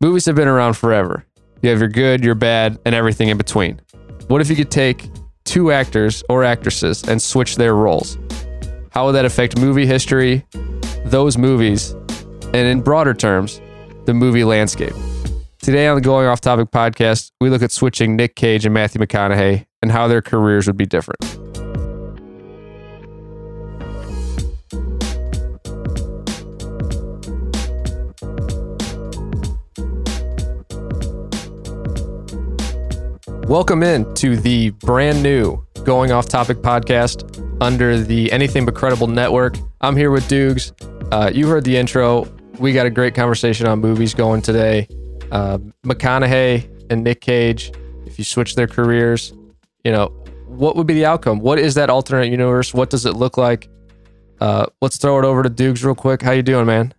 Movies have been around forever. You have your good, your bad, and everything in between. What if you could take two actors or actresses and switch their roles? How would that affect movie history, those movies, and in broader terms, the movie landscape? Today on the Going Off Topic podcast, we look at switching Nic Cage and Matthew McConaughey and how their careers would be different. Welcome in to the brand new Going Off Topic podcast under the Anything But Credible network. I'm here with Dukes. Uh, you heard the intro. We got a great conversation on movies going today. Uh, McConaughey and Nic Cage, if you switch their careers, you know, what would be the outcome? What is that alternate universe? What does it look like? Uh, let's throw it over to Dukes real quick. How you doing, man?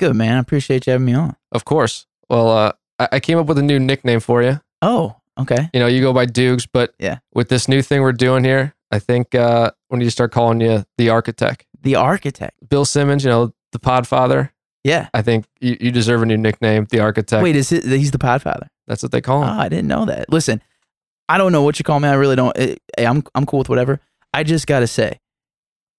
Good, man. I appreciate you having me on. Of course. Well, uh, I-, I came up with a new nickname for you. Oh, okay. You know, you go by Dukes, but Yeah. with this new thing we're doing here, I think uh, need to start calling you the architect. The architect. Bill Simmons, you know, the Podfather. Yeah. I think you, you deserve a new nickname, the architect. Wait, is it? He's the Podfather. That's what they call him. Oh. I didn't know that. Listen, I don't know what you call me. I really don't. eh, Hey, I'm I'm cool with whatever. I just gotta say,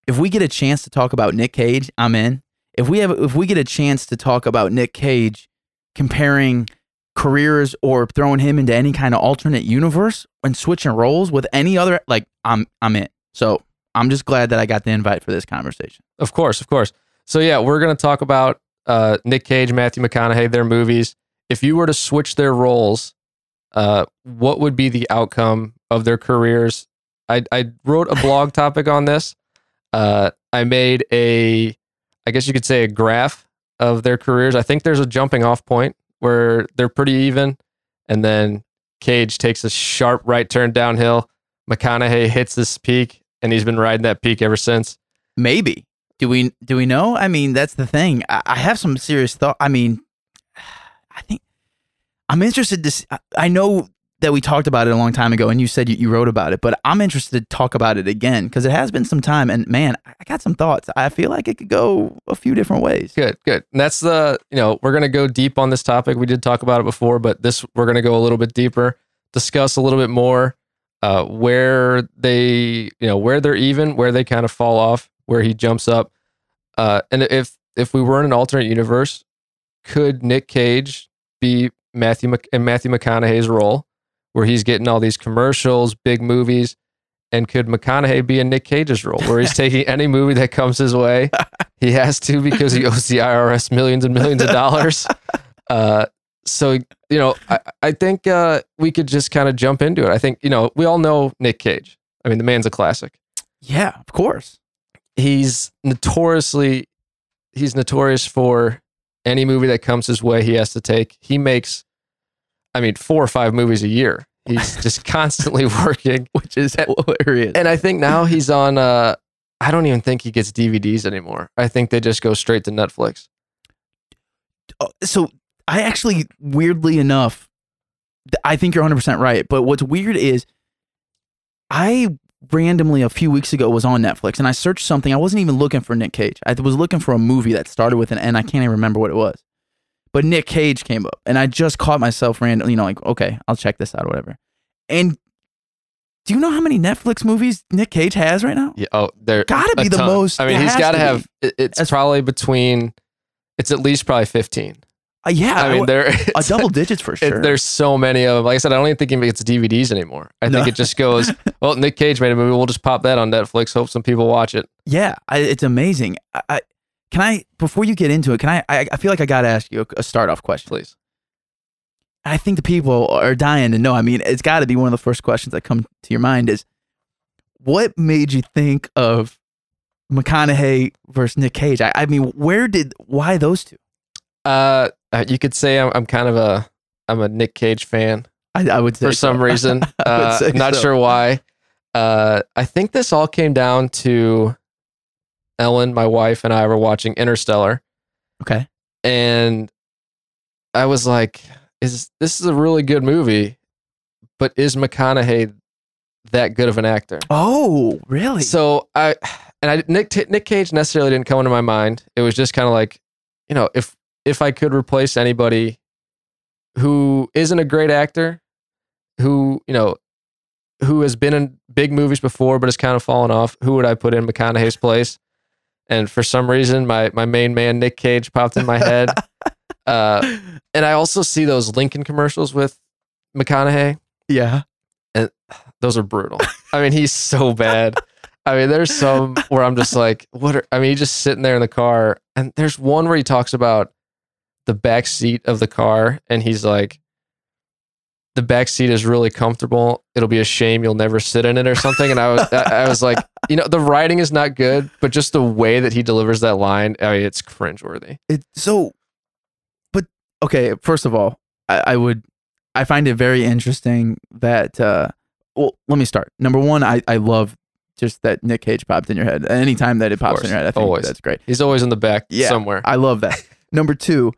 if we get a chance to talk about Nic Cage, I'm in. If we have, if we get a chance to talk about Nic Cage, comparing careers or throwing him into any kind of alternate universe and switching roles with any other, like I'm I'm in. So I'm just glad that I got the invite for this conversation. Of course, of course. So yeah, we're gonna talk about uh, Nic Cage, Matthew McConaughey, their movies. If you were to switch their roles, uh, what would be the outcome of their careers? I, I wrote a blog topic on this. Uh, I made a, I guess you could say a graph of their careers. I think there's a jumping off point where they're pretty even, and then Cage takes a sharp right turn downhill. McConaughey hits this peak, and he's been riding that peak ever since. Maybe. Do we do we know? I mean, that's the thing. I, I have some serious thought. I mean, I think I'm interested to. see i know that we talked about it a long time ago, and you said you, you wrote about it, but I'm interested to talk about it again because it has been some time. And man, I got some thoughts. I feel like it could go a few different ways. Good, good. And that's the, you know, we're going to go deep on this topic. We did talk about it before, but this, we're going to go a little bit deeper, discuss a little bit more uh, where they, you know, where they're even, where they kind of fall off, where he jumps up. Uh, and if, if we were in an alternate universe, could Nic Cage be Matthew Mc, in Matthew McConaughey's role where he's getting all these commercials, big movies? And could McConaughey be in Nic Cage's role where he's taking any movie that comes his way? He has to because he owes the IRS millions and millions of dollars. Uh, so you know, I, I think uh, we could just kind of jump into it. I think you know we all know Nic Cage. I mean, the man's a classic. Yeah, of course. He's notoriously he's notorious for any movie that comes his way. He has to take. He makes, I mean, four or five movies a year. He's just constantly working. Which is hilarious. And I think now he's on. Uh, I don't even think he gets DVDs anymore. I think they just go straight to Netflix. Oh, so I actually, weirdly enough, I think you're 100% right. But what's weird is I randomly a few weeks ago was on Netflix and I searched something. I wasn't even looking for Nic Cage. I was looking for a movie that started with an N. I can't even remember what it was. But Nic Cage came up and I just caught myself random, you know, like, okay, I'll check this out or whatever. And do you know how many Netflix movies Nic Cage has right now? Yeah, oh, there Gotta be the ton. most- I mean, he's got to to be. have. it- It's As- probably between. It's at least probably fifteen. Uh, yeah, I mean, there a double digits for it- sure. there's so many of them. Like I said, I don't even think he gets DVDs anymore. I No. think it just goes. Well, Nic Cage made a movie. We'll just pop that on Netflix. Hope some people watch it. Yeah, I, it's amazing. I can I before you get into it, can I? I, I feel like I got to ask you a, start off question. Please. I think the people are dying to know. I mean, it's got to be one of the first questions that come to your mind is, what made you think of McConaughey versus Nic Cage? I, I mean, where did why those two? Uh, uh, you could say I'm, I'm kind of a I'm a Nic Cage fan I, I would say for so. some reason. Uh, not so. sure why. Uh, I think this all came down to Ellen, my wife, and I were watching Interstellar. Okay. and I was like, "Is this is a really good movie?" But is McConaughey that good of an actor? Oh, really? So I and I Nic Nic Cage necessarily didn't come into my mind. It was just kind of like, you know, if if I could replace anybody who isn't a great actor, who you know, who has been in big movies before but has kind of fallen off. Who would I put in McConaughey's place? And for some reason, my my main man Nic Cage popped in my head. uh, and I also see those Lincoln commercials with McConaughey. Yeah. And those are brutal. I mean, he's so bad. I mean, there's some where I'm just like, what? Are, I mean, he's just sitting there in the car, and there's one where he talks about the back seat of the car, and he's like, the back seat is really comfortable. It'll be a shame you'll never sit in it or something. And I was, I was like, you know, the writing is not good, but just the way that he delivers that line, I mean, it's cringeworthy. It so, but okay. First of all, I, I would, I find it very interesting that. uh Well, let me start. Number one, I I love just that Nic Cage popped in your head. Anytime that it pops in your head, I think Always. that's great. He's always in the back Yeah. somewhere. I love that. Number two,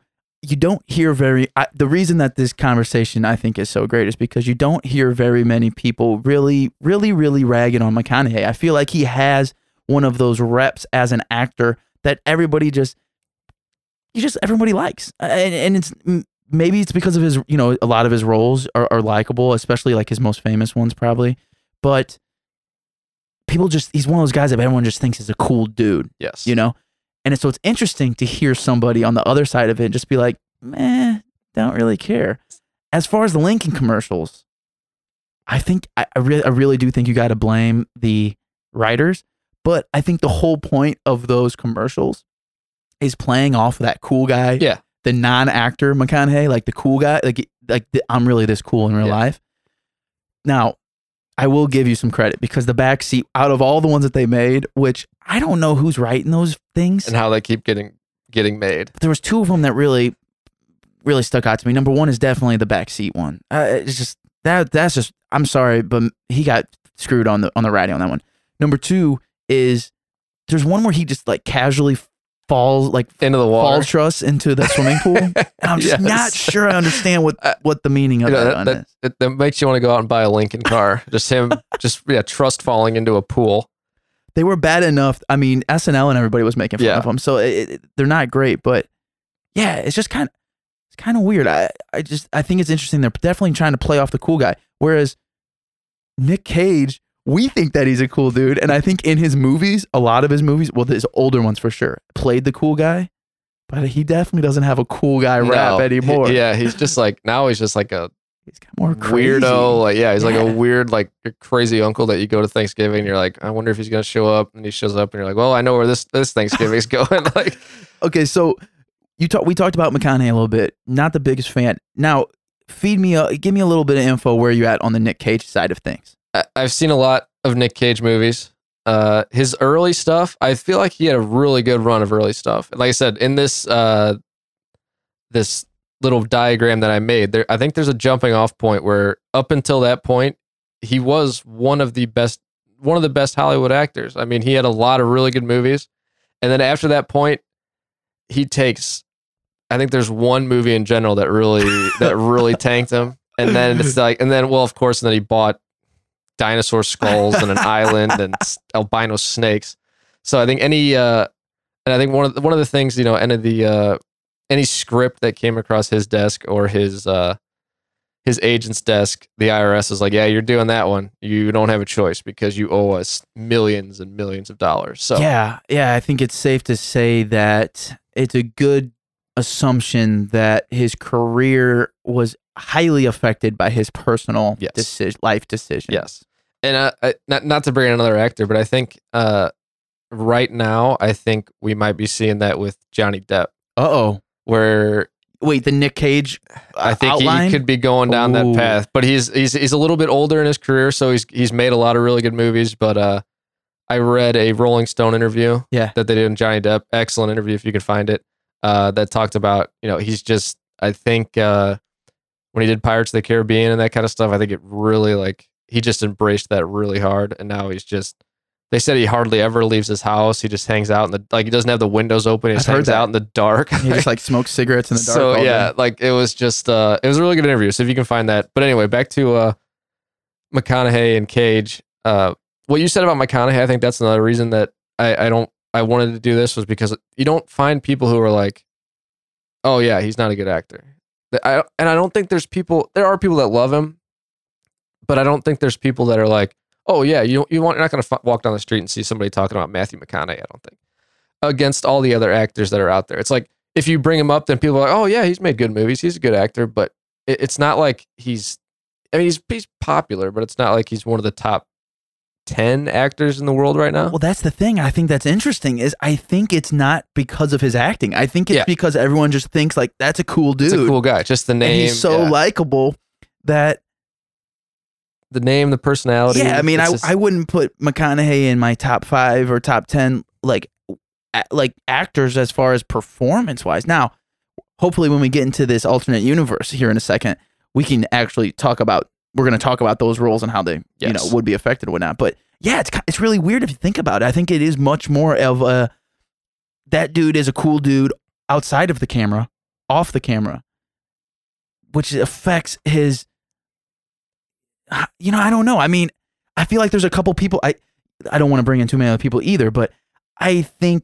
you don't hear very. I, the reason that this conversation I think is so great is because you don't hear very many people really, really, really ragging on McConaughey. I feel like he has one of those reps as an actor that everybody just, you just everybody likes, and, and it's maybe it's because of his, you know, a lot of his roles are, are likable, especially like his most famous ones, probably, but. People just, he's one of those guys that everyone just thinks is a cool dude yes. you know and so it's interesting to hear somebody on the other side of it just be like meh don't really care as far as the lincoln commercials i think i, I really i really do think you got to blame the writers but i think the whole point of those commercials is playing off of that cool guy Yeah. the non-actor mcconaughey like the cool guy like like the, i'm really this cool in real Yeah. life now I will give you some credit because the back seat out of all the ones that they made, which I don't know who's writing those things, And how they keep getting getting made. but there was two of them that really, really stuck out to me. Number one is definitely the back seat one. Uh, it's just that that's just I'm sorry, but he got screwed on the on the writing on that one. Number two is there's one where he just like casually falls like Into the water. falls truss into the swimming pool. And I'm just Yes. not sure I understand what Uh, what the meaning of You know, that, that, that, is. that, that makes you want to go out and buy a Lincoln car. just him, just yeah, trust falling into a pool. they were bad enough. I mean, SNL and everybody was making fun Yeah. of them, so it, it- they're not great. But yeah, it's just kind of it's kind of weird. I I just I think it's interesting. They're definitely trying to play off the cool guy, whereas Nic Cage, we think that he's a cool dude, and I think in his movies, a lot of his movies, well, his older ones for sure, played the cool guy. But he definitely doesn't have a cool guy rap No, anymore. he- yeah, he's just like now he's just like a he's got more crazy. weirdo. Like yeah, he's like a weird like crazy uncle that you go to Thanksgiving. and You're like, I wonder if he's gonna show up, and he shows up, and you're like, well, I know where this this Thanksgiving's going. like Okay, so you talk. We talked about McConaughey a little bit. Not the biggest fan. Now, feed me. A, give me a little bit of info where you're at on the Nic Cage side of things. I've seen a lot of Nic Cage movies. Uh, his early stuff, I feel like he had a really good run of early stuff. Like I said, in this uh, this little diagram that I made, there, I think there's a jumping off point where up until that point, he was one of the best, one of the best Hollywood actors. I mean, he had a lot of really good movies, and then after that point, he takes. I think there's one movie in general that really that really tanked him, and then it's like, and then well, of course, and then he bought dinosaur skulls and an island and albino snakes. So I think any, uh, and I think one of the, one of the things you know, any of the uh, any script that came across his desk or his uh, his agent's desk, the IRS is like, yeah, you're doing that one. You don't have a choice because you owe us millions and millions of dollars. So Yeah, yeah. I think it's safe to say that it's a good assumption that his career was highly affected by his personal Yes. decision, life decision. Yes, and uh, I, not not to bring in another actor, but I think uh, right now, I think we might be seeing that with Johnny Depp, Uh oh. where Wait, the Nic Cage. uh, I think outline? he could be going down Ooh. that path. But he's he's he's a little bit older in his career, so he's he's made a lot of really good movies. But uh, I read a Rolling Stone interview, Yeah. that they did in Johnny Depp. Excellent interview if you can find it. Uh, that talked about you know he's just I think uh, when he did Pirates of the Caribbean and that kind of stuff, I think it really like he just embraced that really hard, and now he's just. They said he hardly ever leaves his house. He just hangs out in the like he doesn't have the windows open. He just I've hangs out in the dark. He just like smokes cigarettes in the dark. so yeah, day. like it was just uh it was a really good interview. So if you can find that. But anyway, back to uh McConaughey and Cage. Uh what you said about McConaughey, I think that's another reason that I, I don't I wanted to do this was because you don't find people who are like, Oh yeah, he's not a good actor. I and I don't think there's people. There are people that love him, but I don't think there's people that are like, oh yeah, you you want you're not going to f- walk down the street and see somebody talking about Matthew McConaughey. I don't think against all the other actors that are out there. It's like if you bring him up, then people are like, oh yeah, he's made good movies. He's a good actor, but it, it's not like he's. I mean, he's he's popular, but it's not like he's one of the top 10 actors in the world right now. Well, that's the thing. I think that's interesting. Is I think it's not because of his acting. I think it's Yeah. because everyone just thinks like that's a cool dude. It's a cool guy. Just the and name. he's so yeah. likable that the name, the personality. yeah. I mean, I just- I wouldn't put McConaughey in my top five or top ten like like actors as far as performance wise. Now, hopefully, when we get into this alternate universe here in a second, we can actually talk about. We're going to talk about those roles and how they you know would be affected or whatnot. But yeah, it's it's really weird if you think about it. I think it is much more of a that dude is a cool dude outside of the camera, off the camera, which affects his. You know, I don't know. I mean, I feel like there's a couple people. I I don't want to bring in too many other people either, but I think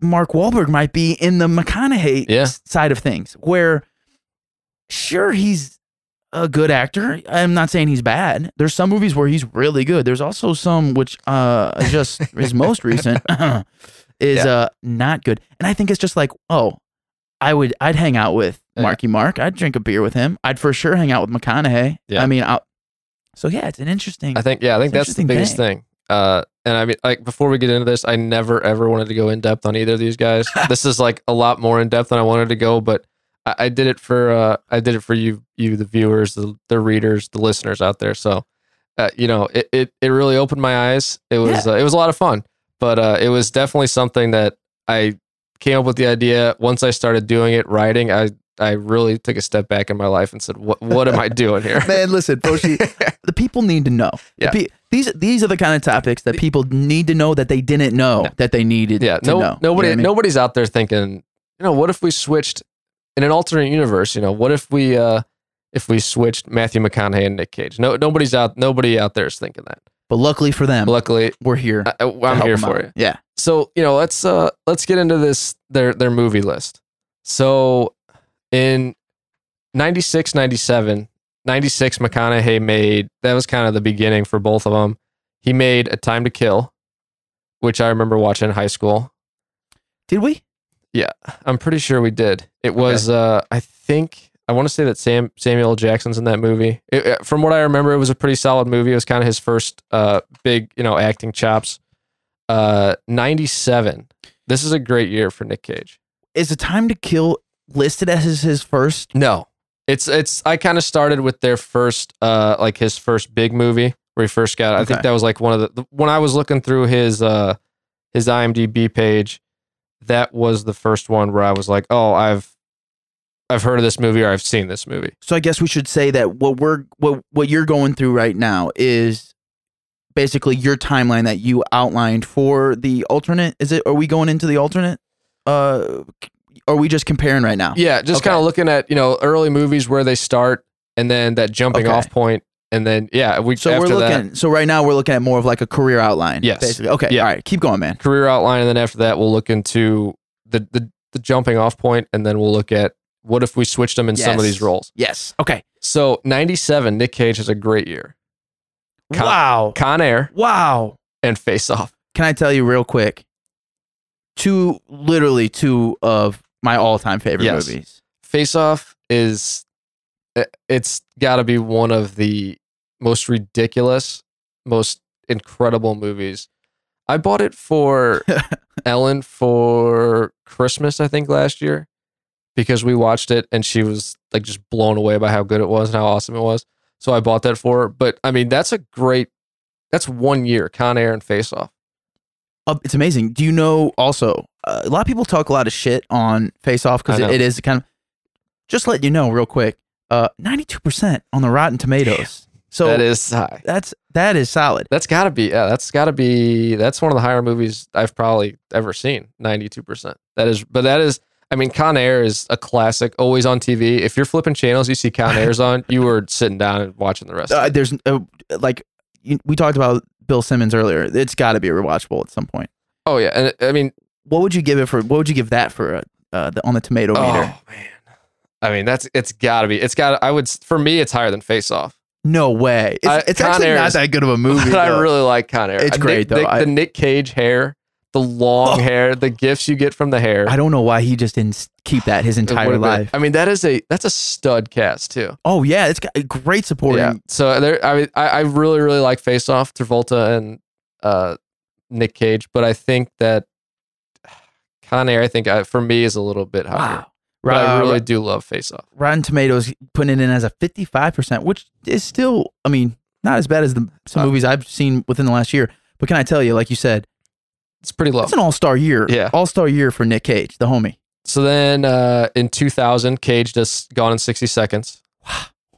Mark Wahlberg might be in the McConaughey Yeah. side of things, where sure he's a good actor. I'm not saying he's bad. There's some movies where he's really good. There's also some which uh just his most recent is Yeah. uh not good. And I think it's just like, oh, I would I'd hang out with Yeah. Marky Mark. I'd drink a beer with him. I'd for sure hang out with McConaughey. Yeah. I mean, i so yeah, it's an interesting. I think, yeah, I think that's the biggest interesting thing. Uh, and I mean, like before we get into this, I never ever wanted to go in depth on either of these guys. this is like a lot more in depth than I wanted to go, but I, I did it for uh, I did it for you, you, the viewers, the, the readers, the listeners out there. So, uh, you know, it, it it really opened my eyes. It was uh, it was a lot of fun, but uh, it was definitely something that I came up with the idea. Once I started doing it, writing, I I really took a step back in my life and said, what what am I doing here? Man, listen, Boshi, the people need to know. The Yeah. pe- these these are the kind of topics that people need to know that they didn't know No. that they needed yeah to no know. nobody You know I mean? nobody's out there thinking you know what if we switched in an alternate universe you know what if we uh if we switched matthew mcconaughey and nic cage no nobody's out nobody out there is thinking that But luckily for them, luckily we're here. I, I'm here for out. you Yeah. so you know let's uh let's get into this their their movie list so in 96 97 96 mcconaughey made that was kind of the beginning for both of them he made a time to kill which i remember watching in high school Did we? I'm pretty sure we did. It was, uh, I think, I want to say that Sam Samuel Jackson's in that movie. It- it- from what I remember, it was a pretty solid movie. It was kind of his first uh, big, you know, acting chops. Uh, 97. This is a great year for Nic Cage. Is the time to kill listed as his, his first? No, it's it's. I kind of started with their first, uh, like his first big movie where he first got. I think that was like one of the, the when I was looking through his uh his IMDb page. That was the first one where I was like, oh, I've I've heard of this movie or I've seen this movie. So I guess we should say that what we're what what you're going through right now is basically your timeline that you outlined for the alternate. Is it? Are we going into the alternate? Uh, are we just comparing right now? Yeah, just Okay. kind of looking at you know early movies where they start and then that jumping Okay. off point, and then yeah, we So we're that looking. So right now we're looking at more of like a career outline. Yes. Basically. Okay. Yeah. All right. Keep going, man. career outline, and then after that we'll look into the the, the jumping off point, and then we'll look at what if we switched them in some of these roles. Yes. Okay. So ninety seven, Nic Cage has a great year. Con- wow. Con Air Wow. and Face Off. Can I tell you real quick? Two, literally two of my all-time favorite Yes. movies. Face Off is eh, it's got to be one of the most ridiculous, most incredible movies. I bought it for Ellen for Christmas, I think last year, because we watched it and she was like just blown away by how good it was and how awesome it was. So I bought that for her. But I mean, that's a great. That's one year, Con Air and Face Off. Uh, it's amazing. Do you know also uh, a lot of people talk a lot of shit on Face Off because it, it is kind of just let you know real quick. Uh, ninety-two percent on the Rotten Tomatoes. So that is high. that's that is solid. That's got to be. Yeah, that's got to be. That's one of the higher movies I've probably ever seen. Ninety-two percent. That is. But that is. I mean, Con Air is a classic. Always on TV. If you're flipping channels, you see Con Air's on. You were sitting down and watching the rest. of Uh, it. there's uh, like you, we talked about Bill Simmons earlier. It's got to be rewatchable at some point. Oh yeah, and I mean, What would you give it for? What would you give that for? Uh, uh, the, on the tomato meter? oh man, I mean, that's it's got to be. It's got. I would for me, it's higher than Face Off. No way. It's, I- it's actually Air not is- that good of a movie. But I really like Con Air. It's Uh, great, Nic- though. Nic- I- the Nic Cage hair, the long Oh. hair, the gifts you get from the hair. I don't know why he just didn't keep that his entire would've been- life. I mean, that is a that's a stud cast too. Oh yeah, it's got a great supporting. Yeah. So there, I mean, I, I really really like Face Off, Travolta and uh, Nic Cage, but I think that Con Air, I think I, for me is a little bit higher. Wow. But I really do love Face Off. Rotten Tomatoes putting it in as a 55%, which is still, I mean, not as bad as the some Uh, movies I've seen within the last year. But can I tell you, like you said, It's pretty low. it's an all star year. Yeah. All star year for Nic Cage, the homie. So then uh, in 2000, Cage just Gone in 60 Seconds.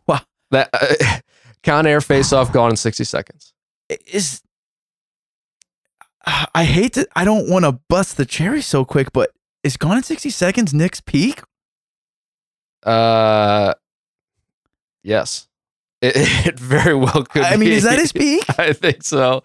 Wow. That uh, Con Air Face Off Gone in 60 Seconds. Is I hate to, I don't want to bust the cherry so quick, but is Gone in 60 Seconds Nic's peak? Uh, yes, it, it very well could. I mean, be. is that his peak? I think so.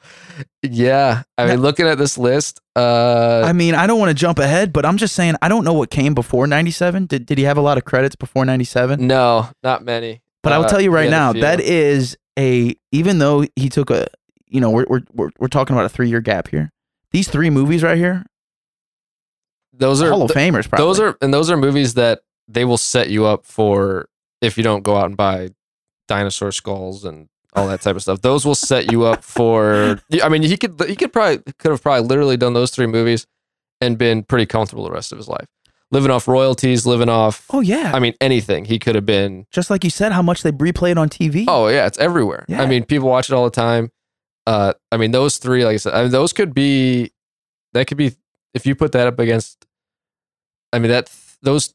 Yeah, I mean, looking at this list, uh, I mean, I don't want to jump ahead, but I'm just saying, I don't know what came before 97. Did, did he have a lot of credits before 97? no, not many. But I will Uh, tell you right he had a now, that is a even though he took a you know we're we're we're, we're talking about a three year gap here. These three movies right here, those are Hall of th- Famers. Probably. those are and those are movies that they will set you up for if you don't go out and buy dinosaur skulls and all that type of stuff. Those will set you up for. I mean, he could he could probably could have probably literally done those three movies and been pretty comfortable the rest of his life, living off royalties, living off. oh yeah, I mean, anything he could have been. just like you said, how much they replayed on TV. Oh yeah, it's everywhere. Yeah. I mean, people watch it all the time. Uh, I mean, those three, like I said, I mean, those could be. That could be if you put that up against. I mean that those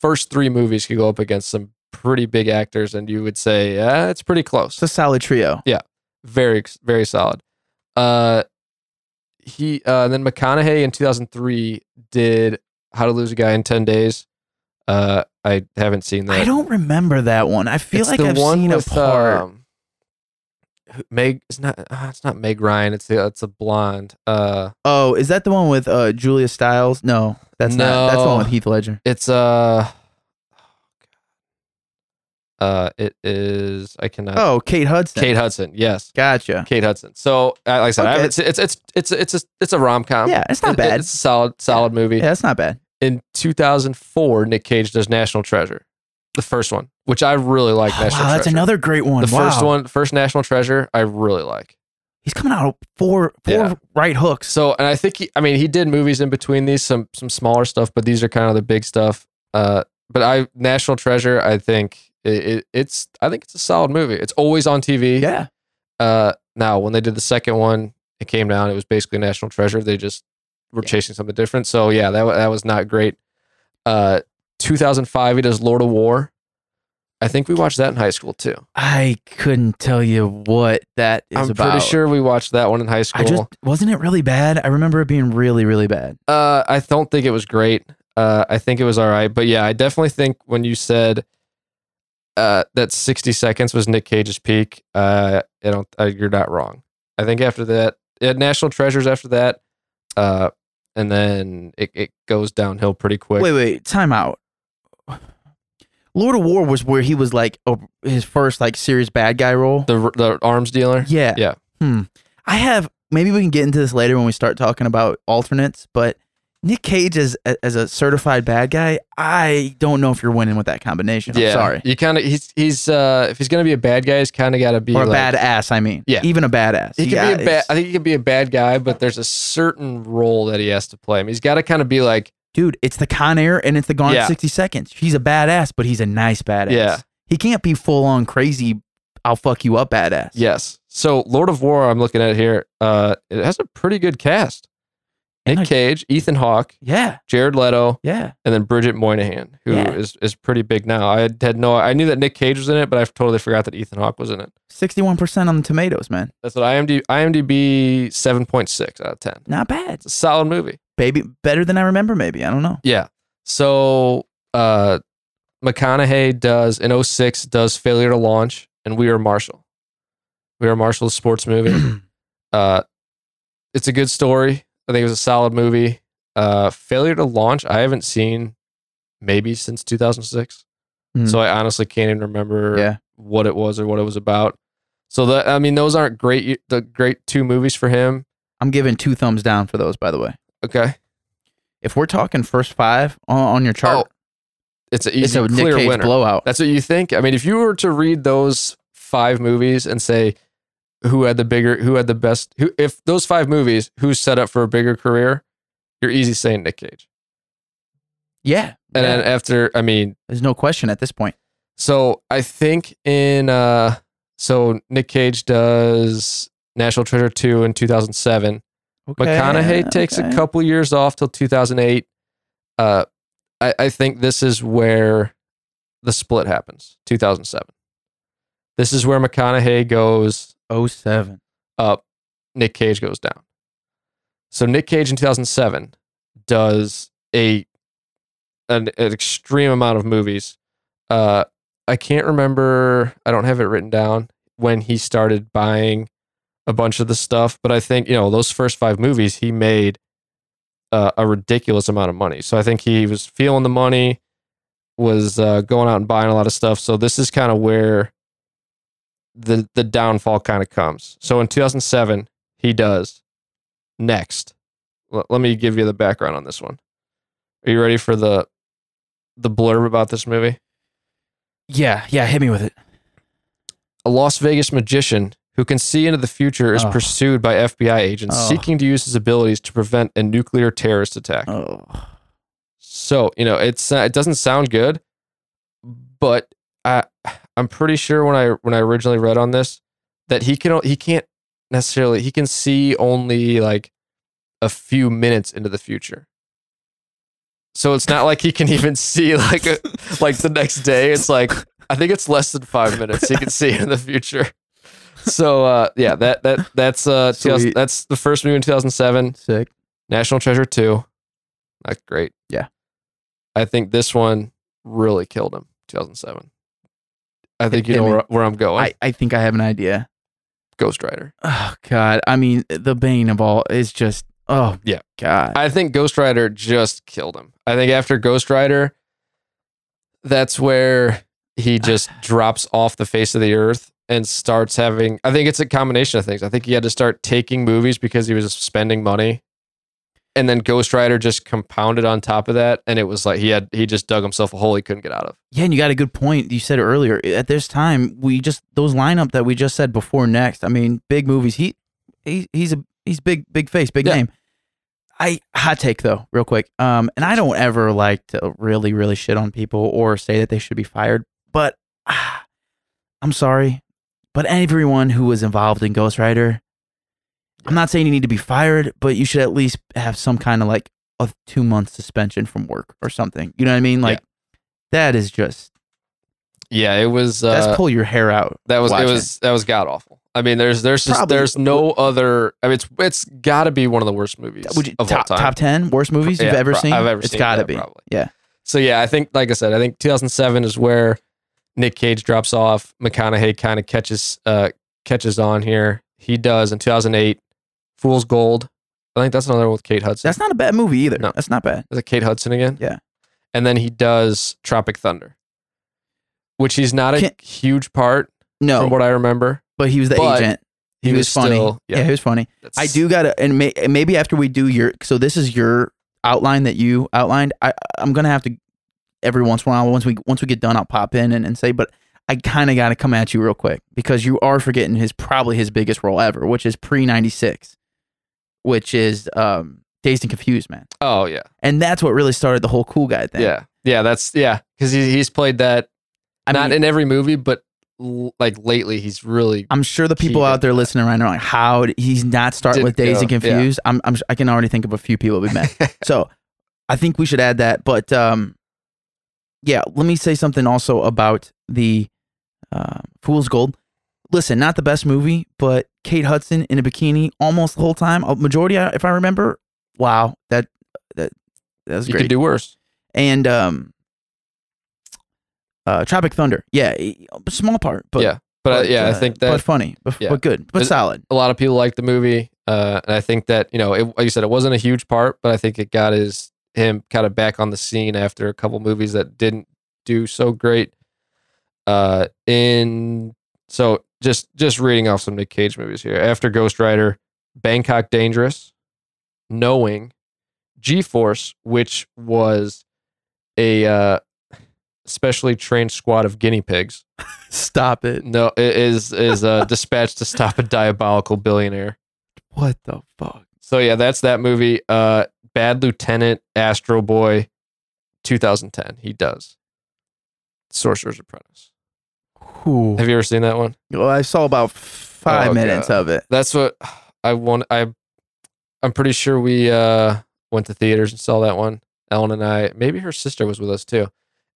first three movies could go up against some pretty big actors, and you would say, yeah, it's pretty close. it's a solid trio. Yeah, very very solid. Uh, he uh, then McConaughey in 2003 did How to Lose a Guy in 10 Days. Uh, I haven't seen that. I don't remember that one. I feel It's like the I've one seen with, a part. um, Meg. It's not. Uh, it's not Meg Ryan. It's the. It's a blonde. Uh, oh, is that the one with uh, Julia Stiles? No, that's not. That's the one with Heath Ledger. it's uh. Uh, it is. I cannot. Oh, Kate Hudson. Kate Hudson. Yes, Gotcha. Kate Hudson. So, like I said, I Okay. haven't. seen- It's it's it's it's a it's a rom com. Yeah, it's not bad. It's a solid solid movie. Yeah, that's not bad. In 2004, Nic Cage does National Treasure, the first one, which I really like. Oh, National wow, that's Treasure. another great one. The first one, first National Treasure, I really like. He's coming out four four Yeah. right hooks. So, and I think he, I mean, he did movies in between these, some some smaller stuff, but these are kind of the big stuff. Uh, but I National Treasure, I think it, it, it's, I think it's a solid movie. It's always on TV. Yeah. Uh, now when they did the second one, it came down. It was basically National Treasure. They just were Yeah. chasing something different. So yeah, that that was not great. Uh, 2005, he does Lord of War. I think we watched that in high school too. I couldn't tell you what that is I'm about. pretty sure we watched that one in high school. I just wasn't it really bad. I remember it being really, really bad. Uh, I don't think it was great. Uh, I think it was all right, but yeah, I definitely think when you said uh, that 60 seconds was Nic Cage's peak, uh, I don't. Uh, you're not wrong. I think after that, it had National Treasures after that, uh, and then it, it goes downhill pretty quick. Wait, wait, time out. Lord of War was where he was like a, his first like serious bad guy role. The the arms dealer. yeah. Yeah. Hmm. I have maybe we can get into this later when we start talking about alternates, but Nic Cage as as a certified bad guy, I don't know if you're winning with that combination. I'm yeah. sorry. You kind of he's he's uh if he's gonna be a bad guy, he's kind of got to be Or a like, bad ass, I mean. Yeah. Even a badass. He could be a bad. I think he could be a bad guy, but there's a certain role that he has to play. I mean, he's got to kind of be like, dude, it's the Con Air and it's the Gone in Yeah. 60 Seconds. He's a badass, but he's a nice badass. Yeah. He can't be full on crazy, I'll fuck you up badass. yes. So Lord of War, I'm looking at here. Uh, it has a pretty good cast. Nic Cage, Ethan Hawke, Yeah. Jared Leto, Yeah. and then Bridget Moynahan, who is Yeah. is pretty big now. I had no, I knew that Nic Cage was in it, but I totally forgot that Ethan Hawke was in it. 61% on the tomatoes, man. That's what IMDb IMDb seven point six out of ten. Not bad. It's a solid movie. Baby, better than I remember, maybe. I don't know. Yeah. So uh McConaughey does in 06 does Failure to Launch and We Are Marshall. We Are Marshall is sports movie. uh it's a good story. I think it was a solid movie. Uh Failure to Launch, I haven't seen maybe since 2006. Mhm. So I honestly can't even remember Yeah. what it was or what it was about. So that I mean, those aren't great. The great two movies for him. I'm giving two thumbs down for those, by the way. Okay, If we're talking first five on, on your chart, it's an it's easy, a Nic clear Cage winner. blowout. That's what you think. I mean, if you were to read those five movies and say who had the bigger, who had the best, who if those five movies, who's set up for a bigger career, you're easy saying Nic Cage. Yeah. And yeah. then after, I mean, There's no question at this point. So I think in uh so Nic Cage does National Treasure 2 in 2007. Okay. McConaughey takes a couple years off till 2008. Uh I, I think this is where the split happens, 2007. This is where McConaughey goes 07. up, Nic Cage goes down. So Nic Cage in 2007 does a an, an extreme amount of movies. Uh, I can't remember. I don't have it written down when he started buying a bunch of the stuff, but I think you know those first five movies he made uh, a ridiculous amount of money. So I think he was feeling the money, was uh, going out and buying a lot of stuff. So this is kind of where the the downfall kind of comes. So in 2007, he does next. L- let me give you the background on this one. Are you ready for the the blurb about this movie? Yeah. Yeah. Hit me with it. A Las Vegas magician who can see into the future is Oh. pursued by FBI agents Oh. seeking to use his abilities to prevent a nuclear terrorist attack. Oh. So you know, it's uh, it doesn't sound good, but I I'm pretty sure when I when I originally read on this that he can he can't necessarily he can see only like a few minutes into the future. So it's not like he can even see like a, like the next day. It's like I think it's less than five minutes he can see in the future. So uh, yeah, that that that's uh that's the first movie in 2007. Sick. National Treasure 2. Not great. Yeah. I think this one really killed him, 2007. I think you know where, where I'm going. I, I think I have an idea. Ghost Rider. Oh God. I mean, the bane of all is just. Oh Yeah. God. I think Ghost Rider just killed him. I think after Ghost Rider, that's where he just drops off the face of the earth and starts having. I think it's a combination of things. I think he had to start taking movies because he was spending money. And then Ghost Rider just compounded on top of that, and it was like he had he just dug himself a hole he couldn't get out of. Yeah, and you got a good point. You said earlier. At this time, we just those lineup that we just said before next. I mean, big movies. He, he he's a he's big big face, big Yeah. name. I hot take though, real quick. Um, and I don't ever like to really really shit on people or say that they should be fired, but ah, I'm sorry, but everyone who was involved in Ghost Rider, I'm not saying you need to be fired, but you should at least have some kind of like a two month suspension from work or something. You know what I mean? Like that is just Yeah, it was. Uh, that's pull your hair out. That was watching. it was that was god awful. I mean, there's there's just Probably- there's no other. I mean, it's it's got to be one of the worst movies Would you, of top all time. top ten worst movies you've Yeah, ever pro- seen? I've ever It's seen, got to be. probably. Yeah. So yeah, I think like I said, I think 2007 is where Nic Cage drops off. McConaughey kind of catches uh catches on here. He does in 2008. Fool's Gold. I think that's another one with Kate Hudson. That's not a bad movie either. No. That's not bad. Is it Kate Hudson again? Yeah. And then he does Tropic Thunder, which he's not a Can- huge part No, from what I remember. but he was the but agent. He, He, was, was, funny. Still, yeah. he was funny. I do gotta, and may, maybe after we do your, so this is your outline that you outlined. I, I'm gonna have to every once in a while, once we once we get done, I'll pop in and, and say, but I kind of got to come at you real quick because you are forgetting his probably his biggest role ever, which is pre '96, which is um, Dazed and Confused, man, Oh yeah. and that's what really started the whole cool guy thing. Yeah, yeah, that's yeah, because he, he's played that I not mean, in every movie, but l- like lately, he's really I'm sure the people out there listening right now are like, how did he's not starting with Dazed and go, yeah. Confused? I'm, I'm, I can already think of a few people we met. so I think we should add that. But um, yeah, let me say something also about the uh, Fool's Gold. Listen, not the best movie, but Kate Hudson in a bikini almost the whole time. A majority, uh, if I remember. Wow, that that that was you great. could do worse. and um, uh, Tropic Thunder, yeah, a small part, but yeah, but, uh, yeah, I uh, think but that funny, but, yeah. but good, but solid. a lot of people like the movie, uh, and I think that you know, it, like you said, it wasn't a huge part, but I think it got his him kind of back on the scene after a couple movies that didn't do so great. Uh, in so just just reading off some Nic Cage movies here. After Ghost Rider, Bangkok Dangerous, Knowing, G Force, which was a uh, specially trained squad of guinea pigs. Stop it. No, it is is uh, dispatched to stop a diabolical billionaire. What the fuck? So yeah, that's that movie. Uh, Bad Lieutenant, Astro Boy, 2010. He does. Sorcerer's Apprentice. Whew. Have you ever seen that one? Well, I saw about five Oh, minutes God. of it. That's what I want. I I'm pretty sure we uh went to theaters and saw that one. Ellen and I, maybe her sister was with us too,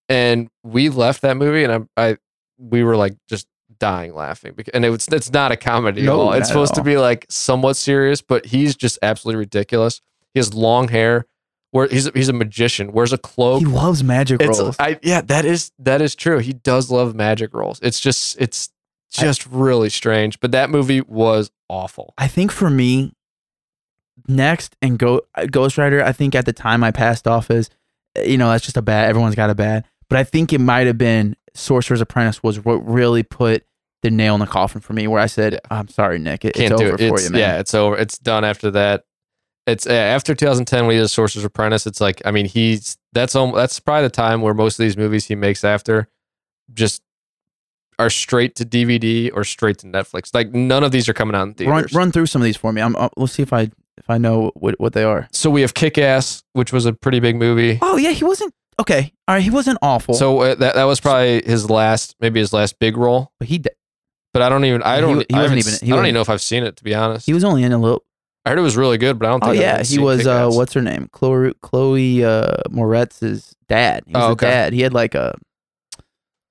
and we left that movie, and I, I we were like just dying laughing, because, and it was it's not a comedy No, at all. It's supposed to be like somewhat serious, but he's just absolutely ridiculous. He has long hair. Where he's he's a magician. Wears a cloak. He loves magic It's rolls. I yeah, that is that is true. He does love magic rolls. It's just it's just really strange. But that movie was awful. I think for me, next and go uh, Ghost Rider. I think at the time I passed off as, eh, you know, that's just a bad. Everyone's got a bad. But I think it might have been Sorcerer's Apprentice was what really put the nail in the coffin for me. Where I said, Yeah. "I'm sorry, Nic, it, Can't it's do over it. for It's, you, man." Yeah, it's over. It's done after that. It's uh, after 2010 when he does Sorcerer's Apprentice. It's like I mean he's that's almost, that's probably the time where most of these movies he makes after just are straight to DVD or straight to Netflix. Like none of these are coming out in run theaters. run through some of these for me. I'm. Uh, let's see if I if I know what what they are. So we have Kick Ass, which was a pretty big movie. Oh yeah, he wasn't okay. All right, he wasn't awful. So uh, that that was probably his last, maybe his last big role. but he d- But I don't even. I don't. he I, wasn't haven't even- he I don't even know if I've seen it to be honest. he was only in a little. I heard it was really good, but I don't Oh think. I've yeah, he seen was. Uh, Kick-Ass. what's her name? Chloe Chloe uh, Moretz's dad. He was Oh, a okay. dad. He had like a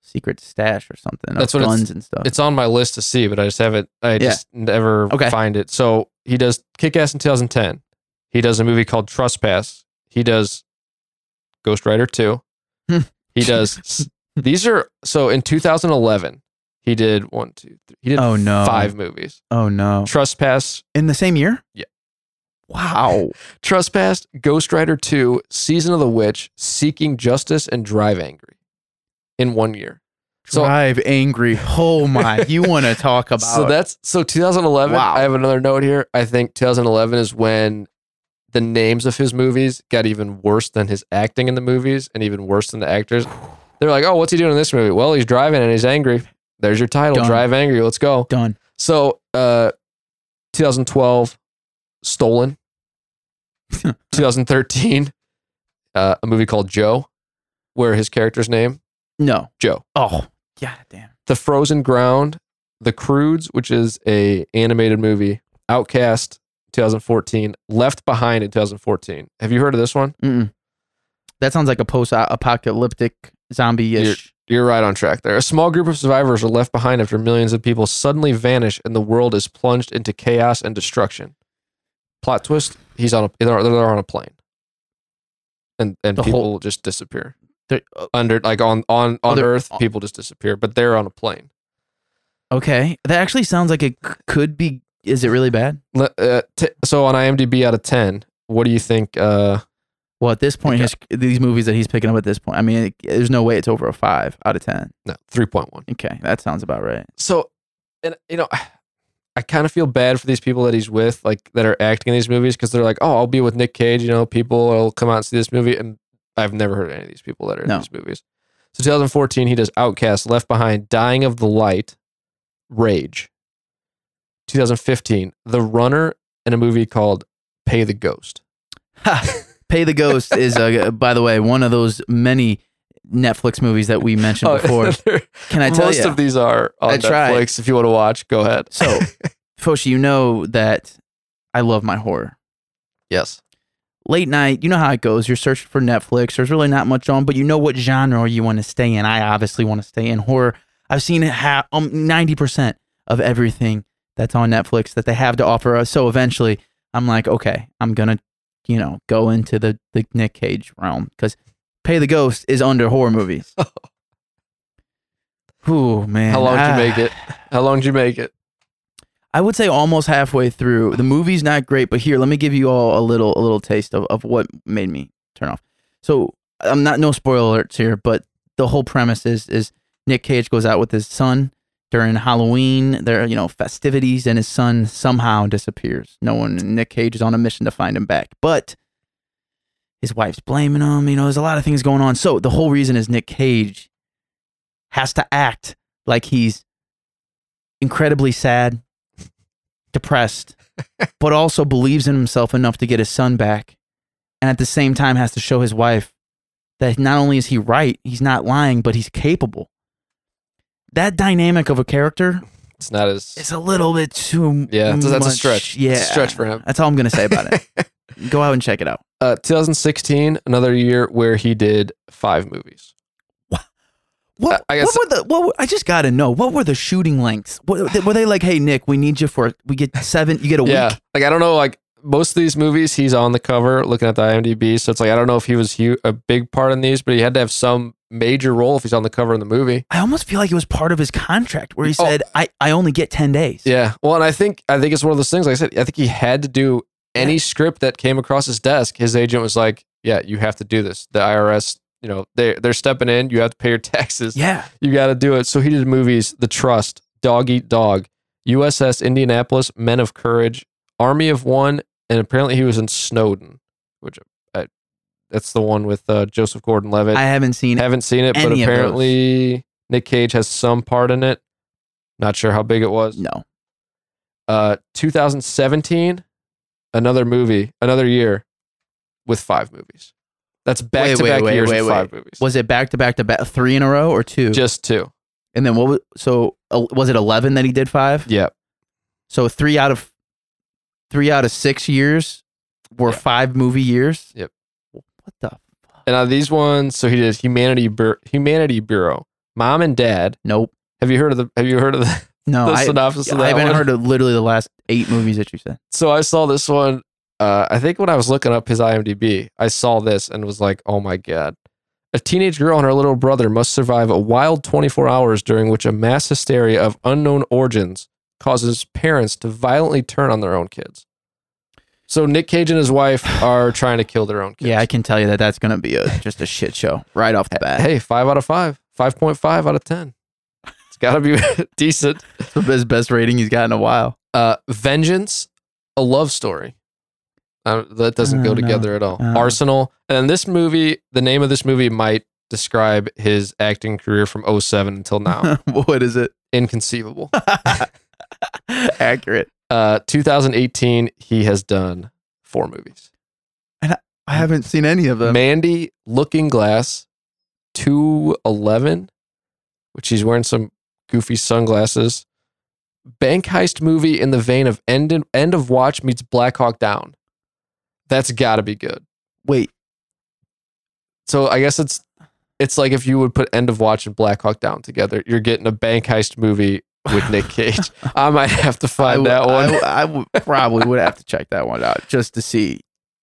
secret stash or something. That's of what it's- guns and stuff. It's on my list to see, but I just haven't. I just never Okay. find it. So he does Kick Ass in 2010. He does a movie called Trespass. He does Ghost Rider 2. Hmm. he does. These are so in 2011. He did one, two, three. He did Oh, no. five movies. oh no! Trespass, In the same year? Yeah. Wow. Trespass, Ghost Rider 2, Season of the Witch, Seeking Justice, and Drive Angry in one year. So- Drive angry. Oh my! You want to talk about? So that's so 2011. Wow. I have another note here. I think 2011 is when the names of his movies got even worse than his acting in the movies and even worse than the actors. They're like, oh, what's he doing in this movie? Well, he's driving and he's angry. There's your title, Done. Drive Angry. Let's go. done. So, uh, 2012, Stolen. 2013, uh, a movie called Joe, where his character's name No. Joe. Oh, god damn. The Frozen Ground, The Croods, which is a animated movie, Outcast, 2014, Left Behind in 2014. Have you heard of this one? Mm-mm. That sounds like a post-apocalyptic zombie-ish. You're right on track there. A small group of survivors are left behind after millions of people suddenly vanish and the world is plunged into chaos and destruction. Plot twist: He's on a they're, they're on a plane, and and The people whole- just disappear uh, under like on on on Earth. People just disappear, but they're on a plane. Okay, that actually sounds like it c- could be. Is it really bad? Le- Uh, t- so on IMDb out of ten, what do you think? Uh, Well, at this point, his, these movies that he's picking up at this point, I mean, it, there's no way it's over a five out of ten. no, three point one. Okay, that sounds about right. so and you know i kind of feel bad for these people that he's with like that are acting in these movies because they're like oh i'll be with nic cage you know people will come out and see this movie and i've never heard of any of these people that are in No. these movies so 2014 he does outcast left behind dying of the light rage 2015 the runner in a movie called pay the ghost Ha! Pay the Ghost is, uh, by the way, one of those many Netflix movies that we mentioned before. Can I tell Oh, most you? of these are on I tried. netflix if you want to watch go ahead So, Foshi, you know that I love my horror. yes Late night, you know how it goes. You're searching for Netflix. There's really not much on, but you know what genre you want to stay in. I obviously want to stay in horror. I've seen it ha- um, 90% of everything that's on Netflix that they have to offer us. So eventually, I'm like, okay, I'm going to, you know, go into the, the Nic Cage realm because Pay the Ghost is under horror movies. Oh man. how long did you make it how long did you make it I would say almost halfway through. The movie's not great, but here, let me give you all a little a little taste of, of what made me turn off. So I'm not no spoiler alerts here, but the whole premise is is Nic Cage goes out with his son during Halloween. There are, you know, festivities, and his son somehow disappears. No one, Nic Cage is on a mission to find him back. But his wife's blaming him. You know, there's a lot of things going on. So the whole reason is Nic Cage has to act like he's incredibly sad, depressed, but also believes in himself enough to get his son back. And at the same time has to show his wife that not only is he right, he's not lying, but he's capable. That dynamic of a character It's not as it's a little bit too yeah. That's, that's a stretch. Yeah, stretch for him. That's all I'm gonna say about it. Go out and check it out. Uh, 2016, another year where he did five movies. What, I guess- what were the? What were, I just got to know. What were the shooting lengths? What, were they like? Hey, Nic, we need you for. We get seven. You get a Yeah, week. like I don't know, like most of these movies, he's on the cover looking at the IMDb. So it's like I don't know if he was hu- a big part in these, but he had to have some major role if he's on the cover in the movie. I almost feel like it was part of his contract where he Oh. said, "I I only get ten days." Yeah, well, and I think I think it's one of those things. Like I said, I think he had to do any script that came across his desk. His agent was like, "Yeah, you have to do this." The IRS, you know, they they're stepping in. You have to pay your taxes. Yeah. You got to do it. So he did movies: The Trust, Dog Eat Dog, USS Indianapolis, Men of Courage, Army of One, and apparently he was in Snowden, which I, that's the one with uh, Joseph Gordon-Levitt. I haven't seen it. haven't seen it, but any of those. apparently Nic Cage has some part in it. Not sure how big it was. No. Uh, 2017, another movie, another year with five movies. That's back Wait, to wait, back wait, years wait, with five movies. Was it back to back to back three in a row or two? Just two. and then what was so uh, was it 11 that he did 5? Yeah. So 3 out of 3 out of 6 years were Yeah. 5 movie years? Yep. What the And uh, these ones, so he did Humanity Bur- Humanity Bureau, Mom and Dad. Nope. Have you heard of the? Have you heard of the, No, the I, synopsis of that I haven't one? heard of literally the last 8 movies that you said. So I saw this one. Uh, I think when I was looking up his IMDb, I saw this and was like, "Oh my god!" A teenage girl and her little brother must survive a wild 24 hours during which a mass hysteria of unknown origins causes parents to violently turn on their own kids. So Nic Cage and his wife are trying to kill their own kids. Yeah, I can tell you that that's going to be a just a shit show right off the bat. Hey, five out of five, 5.5 out of 10. It's got to be decent. It's the best, rating he's got in a while. Uh, Vengeance, a love story. Uh, that doesn't Oh, go no. together at all. Oh. Arsenal. And then this movie, the name of this movie might describe his acting career from 07 until now. what is it? Inconceivable. Accurate. Uh, 2018, he has done four movies. And I haven't seen any of them. Mandy, Looking Glass, 211, which he's wearing some goofy sunglasses. Bank heist movie in the vein of End, End of Watch meets Black Hawk Down. That's got to be good. Wait, So I guess it's it's like if you would put End of Watch and Black Hawk Down together, you're getting a bank heist movie with Nic Cage. I might have to find w- that one. I, I probably would have to check that one out just to see,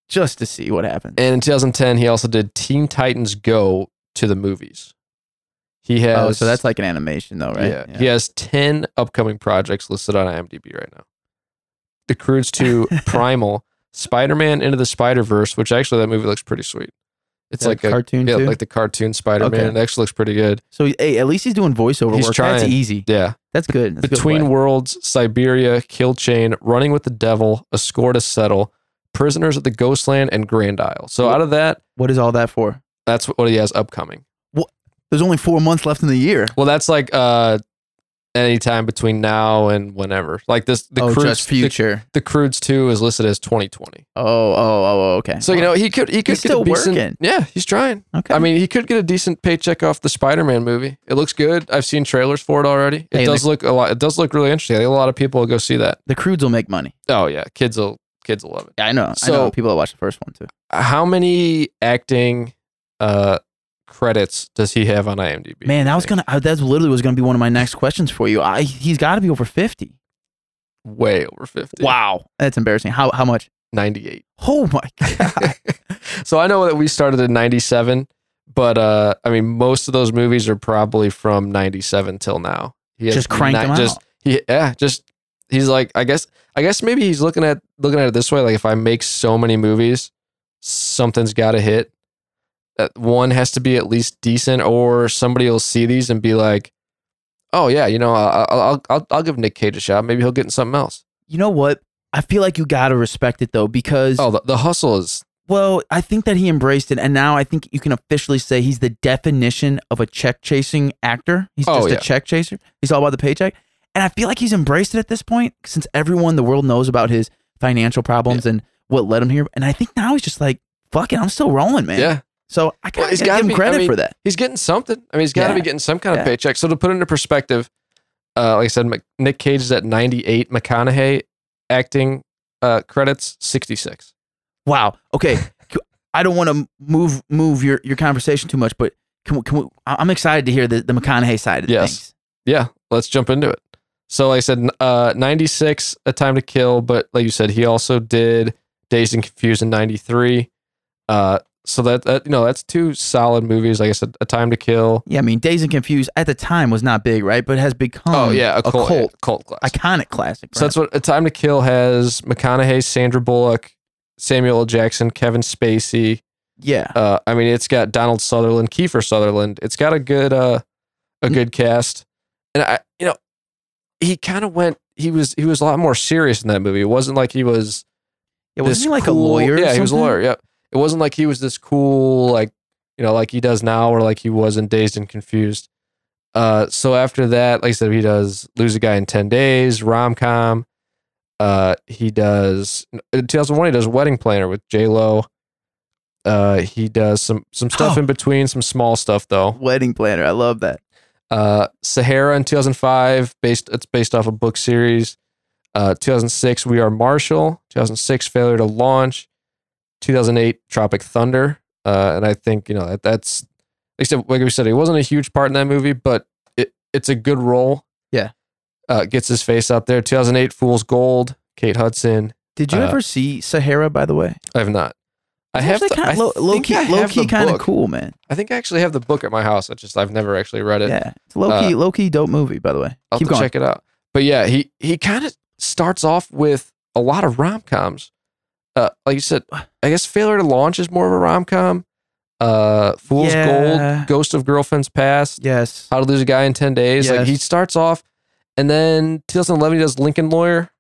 just to see what happens. and in 2010, he also did Teen Titans Go to the movies. He has oh, so that's like an animation, though, right? Yeah. He has 10 upcoming projects listed on IMDb right now. The Croods 2 Primal, Spider Man Into the Spider Verse, which actually that movie looks pretty sweet. It's like a cartoon yeah, too. like the cartoon Spider Man. Okay. It actually looks pretty good. so hey, at least he's doing voiceover He's work. trying. That's easy. Yeah. That's good. That's a good Between. Worlds, Siberia, Kill Chain, Running with the Devil, A Score to Settle, Prisoners at the Ghostland, and Grand Isle. So Wh- out of that, what is all that for? that's what he has upcoming. Well, there's only four months left in the year. Well, that's like uh any time between now and whenever. Like this the oh, future. The, the Croods 2 is listed as 2020. oh, oh, oh, oh, okay. So you know he could he could He's still decent, working. Yeah, he's trying. okay. I mean, he could get a decent paycheck off the Spider-Man movie. It looks good. I've seen trailers for it already. It Hey, does look a lot. It does look really interesting. I think a lot of people will go see that. the Croods will make money. Oh yeah, kids will kids will love it. Yeah, I know. I So- know people that watch the first one too. How many acting uh credits does he have on IMDb? Man, that was gonna. I, that's literally was gonna be one of my next questions for you. I, he's got to be over fifty. way over 50. Wow, that's embarrassing. How how much? 98. Oh my god. so I know that we started in 97, but uh I mean most of those movies are probably from 97 till now. He Just crank ni- them just out. he yeah, just he's like I guess I guess maybe he's looking at looking at it this way like if I make so many movies, something's got to hit. One has to be at least decent or somebody will see these and be like Oh yeah, you know, I'll I'll I'll, I'll give Nic Cage a shot. Maybe he'll get in something else. You know what? I feel like you gotta respect it though because Oh, the, the hustle is well, I think that he embraced it, and now I think you can officially say he's the definition of a check chasing actor. He's Oh, just yeah. a check chaser. He's all about the paycheck, and I feel like he's embraced it at this point since everyone in the world knows about his financial problems and what led him here. And I think now he's just like, "Fuck it, I'm still rolling, man." yeah. So I Well, gotta he's give him be- I credit mean, for that. He's getting something. I mean, he's got to Yeah. be getting some kind of Yeah. paycheck. So to put it into perspective, uh, like I said, Nic Cage is at 98. McConaughey acting uh, credits 66. Wow. Okay. I don't want to move move your, your conversation too much, but can we, can we, I'm excited to hear the, the McConaughey side of Yes. things. Yeah, let's jump into it. So, like I said, uh, 96, A Time to Kill, but like you said, he also did Dazed and Confused in 93. Uh, so that, that you know that's two solid movies. Like I said, A Time to Kill. Yeah, I mean, Dazed and Confused at the time was not big, right? But has become Oh yeah, a, cult, cult, cult classic. iconic classic. So that's what A Time to Kill has McConaughey, Sandra Bullock, Samuel L. Jackson, Kevin Spacey. yeah. Uh, I mean, it's got Donald Sutherland, Kiefer Sutherland. It's got a good, uh, a Mm. good cast, and I, you know, he kind of went. He was he was a lot more serious in that movie. It wasn't like he was. It this wasn't he like cool- a lawyer. Yeah, he was a lawyer. Yeah, it wasn't like he was this cool, like you know, like he does now, or like he was in Dazed and Confused. Uh, so after that, like I said, he does Lose a Guy in Ten Days, rom com. Uh, he does in 2001. He does Wedding Planner with J Lo. Uh, he does some some stuff Oh. in between, some small stuff though. Wedding planner. I love that. Uh, Sahara in 2005, based it's based off a book series. Uh, 2006, We Are Marshall. 2006, Failure to Launch. 2008, Tropic Thunder. Uh, and I think you know that that's like like we said, he wasn't a huge part in that movie, but it it's a good role. Yeah. uh, gets his face out there. 2008, Fool's Gold. Kate Hudson. Did you Uh, ever see Sahara? By the way, I have not. I have to, I low, key, I low have key, the kind of cool, man. I think I actually have the book at my house. I just I've never actually read it. Yeah, it's low key, low key, dope movie. By the way, I'll keep going. check it out. But yeah, he he kind of starts off with a lot of rom coms. Uh, like you said, I guess Failure to Launch is more of a rom com. Uh, Fool's Yeah. Gold, Ghost of Girlfriend's Past, Yes. How to Lose a Guy in Ten Days. Like he starts off, and then 2011 he does Lincoln Lawyer,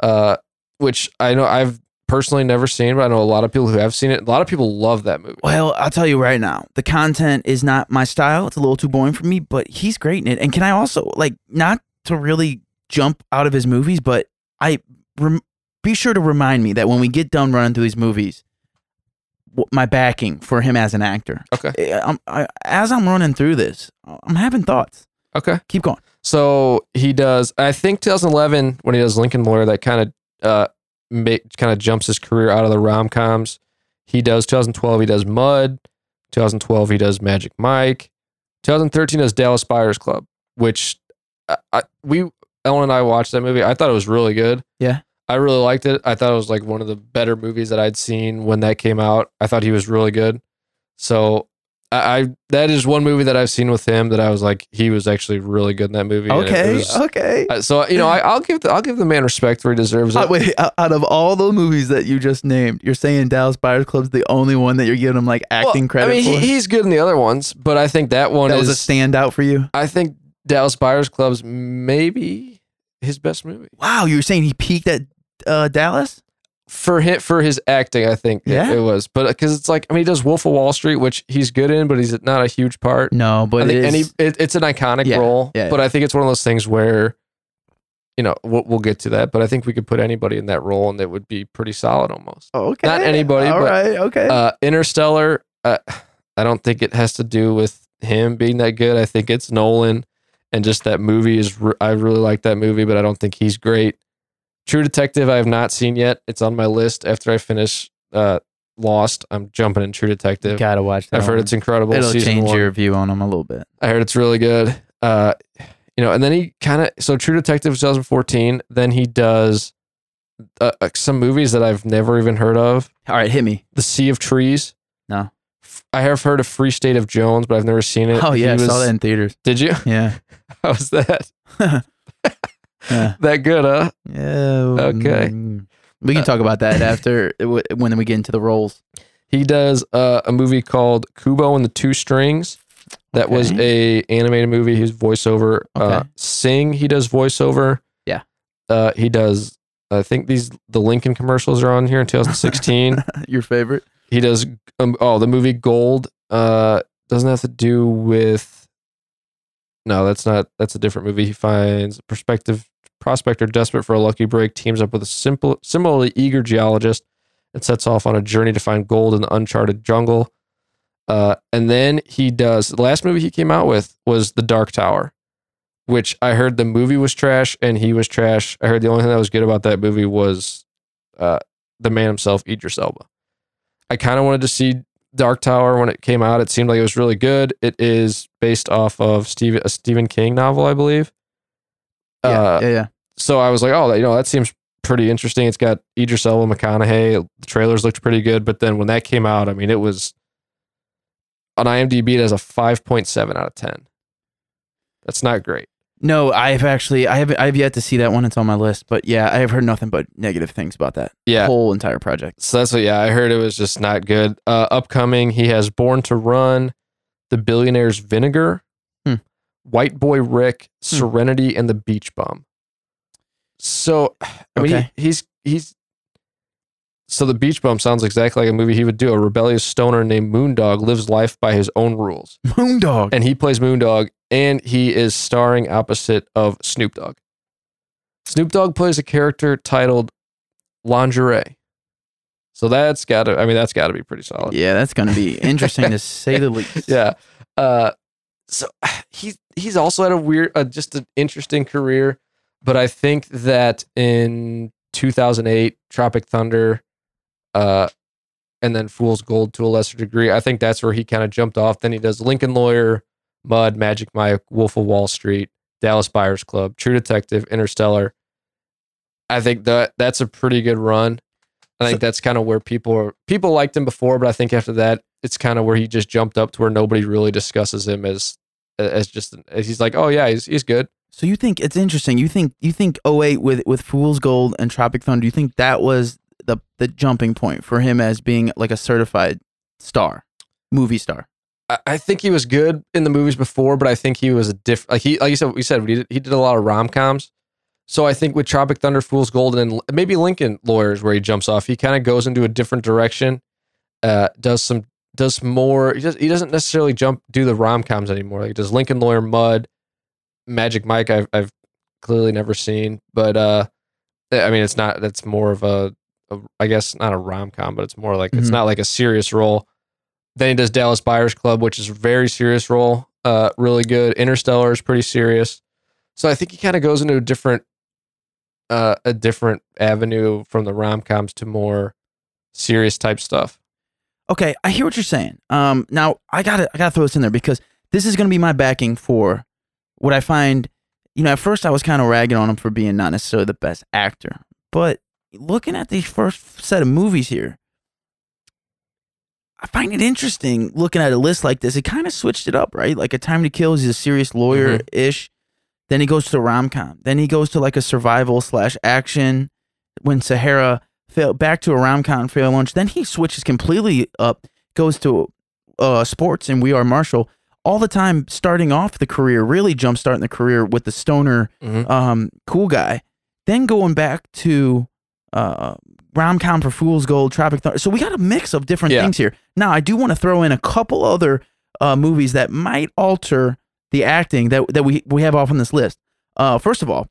uh, which I know I've personally never seen, but I know a lot of people who have seen it. A lot of people love that movie. Well, I'll tell you right now, the content is not my style. It's a little too boring for me, but he's great in it. And can I also like not to really jump out of his movies, but I rem- be sure to remind me that when we get done running through these movies, my backing for him as an actor. Okay. Eh, I'm, I, as I'm running through this, I'm having thoughts. Okay. Keep going. So he does. I think 2011 when he does Lincoln Lawyer, that kind of uh, ma- kind of jumps his career out of the rom coms. He does 2012. He does Mud. 2012 he does Magic Mike. 2013 is Dallas Buyers Club, which I, I, we Ellen and I watched that movie. I thought it was really good. Yeah. I really liked it. I thought it was like one of the better movies that I'd seen when that came out. I thought he was really good. So I, I that is one movie that I've seen with him that I was like he was actually really good in that movie. and it Okay. was- okay. uh, so you know, I, I'll give the, I'll give the man respect where he deserves it. Uh, wait, out out of all the movies that you just named, you're saying Dallas Buyers Club's the only one that you're giving him like Well, acting credit I mean, for? he, he's good in the other ones, but I think that one that is. was a standout for you. I think Dallas Buyers Club's maybe his best movie Wow, you were saying he peaked at uh, Dallas? for him for his acting. I think it- Yeah? it, was, but because it's like I mean, he does Wolf of Wall Street, which he's good in, but he's not a huge part. No, but I think, it he, it, it's an iconic Yeah, role, yeah, but I think it's one of those things where. You know, we'll, we'll get to that, but I think we could put anybody in that role and it would be pretty solid almost. okay. not anybody, All but, right, okay. Uh, Interstellar, uh, I don't think it has to do with him being that good. I think it's Nolan, and just that movie is. Re- I really like that movie, but I don't think he's great. True Detective, I have not seen yet. It's on my list. After I finish uh, Lost, I'm jumping in True Detective. gotta watch that. I've heard one. it's incredible. It'll season change one. your view on him a little bit. I heard it's really good. Uh, you know, and then he kind of so True Detective 2014. Then he does uh, uh, some movies that I've never even heard of. All right, hit me. The Sea of Trees. No. I have heard of Free State of Jones, but I've never seen it. Oh yeah, I saw that in theaters. Did you? Yeah, How was that? yeah, That good, huh? yeah. Okay. We can talk about that after when we get into the roles. He does uh, a movie called Kubo and the Two Strings. That was a animated movie. He's voiceover. Uh, Sing, he does voiceover. Yeah. Uh, he does. I think these the Lincoln commercials are on here in 2016. Your favorite? he does. Um, oh, the movie Gold. Uh, doesn't have to do with. No, that's not. That's a different movie. He finds a prospective prospector desperate for a lucky break, teams up with a simple, similarly eager geologist, and sets off on a journey to find gold in the uncharted jungle. Uh, and then he does the last movie he came out with was The Dark Tower, which I heard the movie was trash and he was trash. I heard the only thing that was good about that movie was uh, the man himself, Idris Elba. I kind of wanted to see Dark Tower when it came out. It seemed like it was really good. It is based off of Stephen a Stephen King novel, I believe. Yeah, Uh, yeah, yeah. so I was like, oh, you know, that seems pretty interesting. It's got Idris Elba, McConaughey. The trailers looked pretty good, but then when that came out, I mean, it was on IMDb. It has a five point seven out of ten. That's not great. No, I've actually I have I've yet to see that one. It's on my list, but yeah, I have heard nothing but negative things about that Yeah. whole entire project. So that's what. Yeah, I heard it was just not good. Uh, upcoming, he has Born to Run, The Billionaire's Vinegar. White Boy Rick, Hmm. Serenity, and The Beach Bum. So, I mean, Okay. he, he's he's. So the Beach Bum sounds exactly like a movie he would do. A rebellious stoner named Moondog lives life by his own rules, Moondog. and he plays Moondog, and he is starring opposite of Snoop Dogg. Snoop Dogg plays a character titled Lingerie. So that's got to. I mean, that's got to be pretty solid. Yeah, that's going to be interesting to say the least. Yeah. Uh, so he's he's also had a weird, uh, just an interesting career. But I think that in 2008, Tropic Thunder, uh, and then Fool's Gold to a lesser degree, I think that's where he kind of jumped off. Then he does Lincoln Lawyer, Mud, Magic Mike, Wolf of Wall Street, Dallas Buyers Club, True Detective, Interstellar. I think that that's a pretty good run. I think that's kind of where people are, people liked him before, but I think after that, it's kind of where he just jumped up to where nobody really discusses him as as just as he's like, oh yeah, he's he's good. So you think it's interesting? You think you think 08 with with Fool's Gold and Tropic Thunder? Do you think that was the the jumping point for him as being like a certified star, movie star? I, I think he was good in the movies before, but I think he was a different. Like he, like you said, we said he did, he did a lot of rom coms. So I think with Tropic Thunder, Fool's Gold, and maybe Lincoln Lawyers, where he jumps off, he kind of goes into a different direction. Uh, does some does more. He does he doesn't necessarily jump do the rom coms anymore. Like does Lincoln Lawyer, Mud, Magic Mike. I've I've clearly never seen, but uh, I mean it's not. That's more of a, a I guess not a rom com, but it's more like it's Mhm. not like a serious role. Then he does Dallas Buyers Club, which is a very serious role. Uh, really good. Interstellar is pretty serious. So I think he kind of goes into a different, uh, a different avenue from the rom coms to more serious type stuff. Okay, I hear what you're saying. Um, now I gotta I gotta throw this in there because this is gonna be my backing for what I find. You know, at first I was kind of ragging on him for being not necessarily the best actor, but looking at these first set of movies here, I find it interesting looking at a list like this. It kind of switched it up, right? Like a Time to Kill, he's a serious lawyer ish. Then he goes to rom com. Then he goes to like a survival slash action. When Sahara back to a rom com fail lunch. Then he switches completely up, goes to uh, sports and We Are Marshall. All the time, starting off the career, really jump starting the career with the stoner, Mhm. um, cool guy. Then going back to uh, rom com for Fool's Gold, Tropic Thunder. So we got a mix of different Yeah. things here. Now I do want to throw in a couple other uh, movies that might alter the acting that that we we have off on this list. Uh, first of all,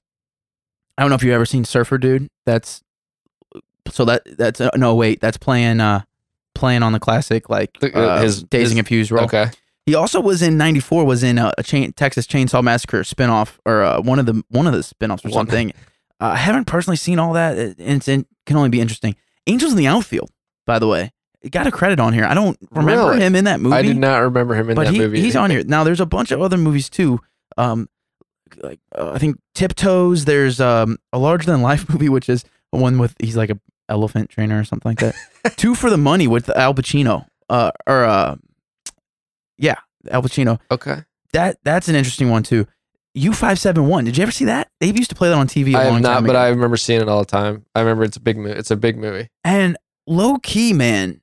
I don't know if you've ever seen Surfer Dude. That's so that that's uh, no wait that's playing uh playing on the classic like The- uh, uh, his- Dazed and his- Confused role. Okay. He also was in '94. Was in a, a chain, Texas Chainsaw Massacre spinoff or uh, one of the one of the spinoffs or One. something. Uh, I haven't personally seen all that. It, it's it can only be interesting. Angels in the Outfield, by the way, got a credit on here. I don't remember Really? him in that movie. I did not remember him in but that he, movie. he's on here now. There's a bunch of other movies too. Um, like uh, I think Tiptoes. There's um a larger than life movie, which is one with he's like a elephant trainer or something like that. Two for the money with Al Pacino. Uh, or uh, yeah, Al Pacino. Okay. That that's an interesting one too. U five seven one. Did you ever see that? They used to play that on TV. I I have long not, time but ago. I remember seeing it all the time. I remember it's a big movie. It's a big movie. and low key, man,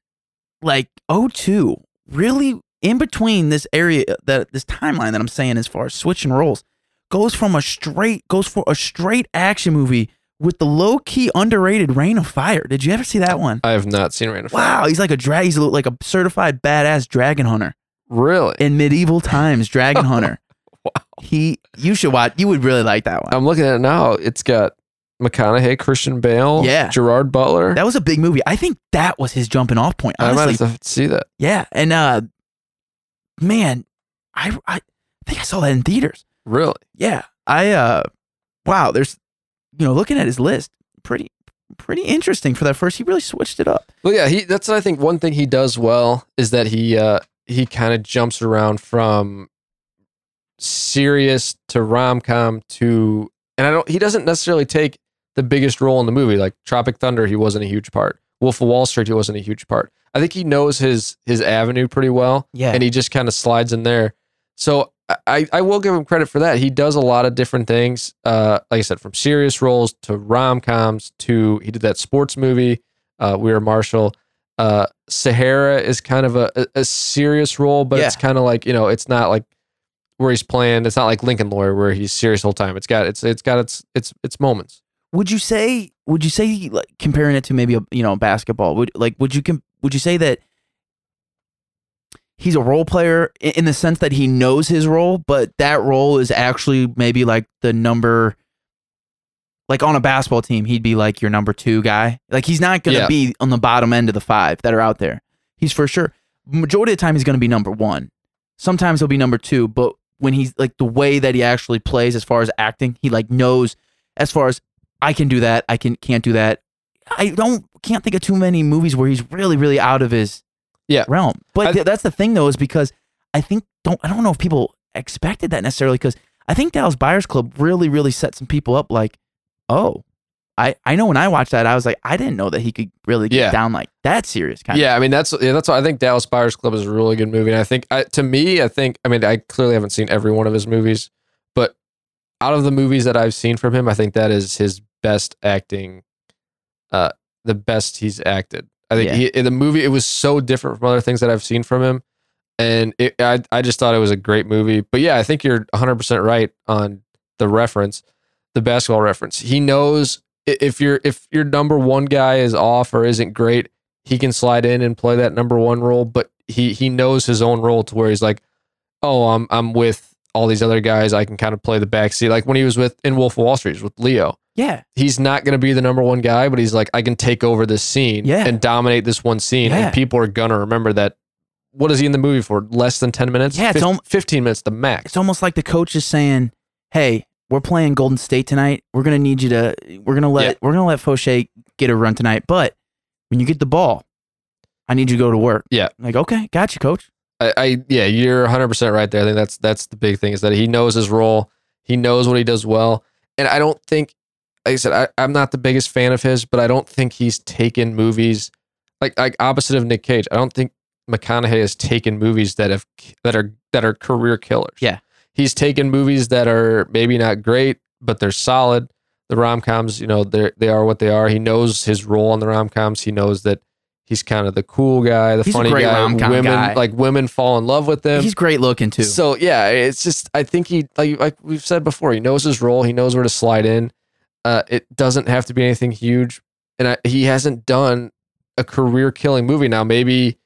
like 02, really in between this area that this timeline that I'm saying as far as switching roles goes from a straight goes for a straight action movie with the low key underrated Reign of Fire. Did you ever see that one? I have not seen Reign of Fire. Wow, he's like a drag. He's like a certified badass dragon hunter Really? in medieval times. Dragon hunter. wow. He, you should watch. You would really like that one. I'm looking at it now. It's got McConaughey, Christian Bale, Yeah. Gerard Butler. That was a big movie. I think that was his jumping off point. I might Honestly, have to see that. yeah. And uh, man, I I think I saw that in theaters. Really? Yeah, I uh, wow. There's, you know, looking at his list, pretty pretty interesting for that first. He really switched it up. Well, yeah. He. That's I think. One thing he does well is that he uh, he kind of jumps around from serious to rom com to, and I don't. He doesn't necessarily take the biggest role in the movie. Like Tropic Thunder, he wasn't a huge part. Wolf of Wall Street, he wasn't a huge part. I think he knows his his avenue pretty well. Yeah, and he just kind of slides in there. So I, I will give him credit for that. He does a lot of different things. Uh, like I said, from serious roles to rom coms to he did that sports movie, uh, We Are Marshall. Uh, Sahara is kind of a, a, serious role, but it's kind of like you know, it's not like where he's playing. It's not like Lincoln Lawyer where he's serious the whole time. It's got it's it's got its its its moments. would you say? Would you say like comparing it to maybe a you know basketball? Would like would you com- would you say that he's a role player in the sense that he knows his role, but that role is actually maybe like the number. Like on a basketball team, he'd be like your number two guy. Like he's not going to Yeah. be on the bottom end of the five that are out there. He's for sure. Majority of the time, he's going to be number one. Sometimes he'll be number two, but when he's like the way that he actually plays as far as acting, he like knows as far as I can do that, I can can't do that. I don't can't think of too many movies where he's really really out of his Yeah. realm. But I- th- that's the thing though is because I think don't I don't know if people expected that necessarily because I think Dallas Buyers Club really really set some people up like oh I I know when I watched that I was like I didn't know that he could really get Yeah. down like that serious kind Yeah, I mean that's yeah, that's why I think Dallas Buyers Club is a really good movie, and I think I, to me, I think I mean I clearly haven't seen every one of his movies, but out of the movies that I've seen from him, I think that is his best acting, uh, the best he's acted. I think Yeah. he, in the movie it was so different from other things that I've seen from him, and it, I I just thought it was a great movie. But yeah, I think you're 100 percent right on the reference, the basketball reference. He knows if your if your number one guy is off or isn't great, he can slide in and play that number one role. But he he knows his own role to where he's like, oh, I'm I'm with all these other guys. I can kind of play the backseat. Like when he was with in Wolf of Wall Street with Leo. Yeah He's not going to be the number one guy, but he's like, I can take over this scene Yeah. and dominate this one scene, Yeah. and people are gonna remember that. What is he in the movie for? Less than ten minutes? Yeah, it's Fif- alm- fifteen minutes, the max. it's almost like the coach is saying, "Hey, we're playing Golden State tonight. We're gonna need you to. We're gonna let Yeah. we're gonna let Fauché get a run tonight. But when you get the ball, I need you to go to work." Yeah. like okay, got you, coach. I, I yeah, you're 100 percent right there. I think that's that's the big thing is that he knows his role, he knows what he does well, and I don't think, like I said, I, I'm not the biggest fan of his, but I don't think he's taken movies like like opposite of Nic Cage. I don't think McConaughey has taken movies that have that are that are career killers. Yeah. he's taken movies that are maybe not great, but they're solid. The rom coms, you know, they they are what they are. He knows his role in the rom coms. He knows that. He's kind of the cool guy, the He's funny guy. Women guy. like women fall in love with him. He's great looking too. So yeah, it's just I think he like like we've said before, he knows his role. He knows where to slide in. Uh, it doesn't have to be anything huge, and I, he hasn't done a career killing movie. Now maybe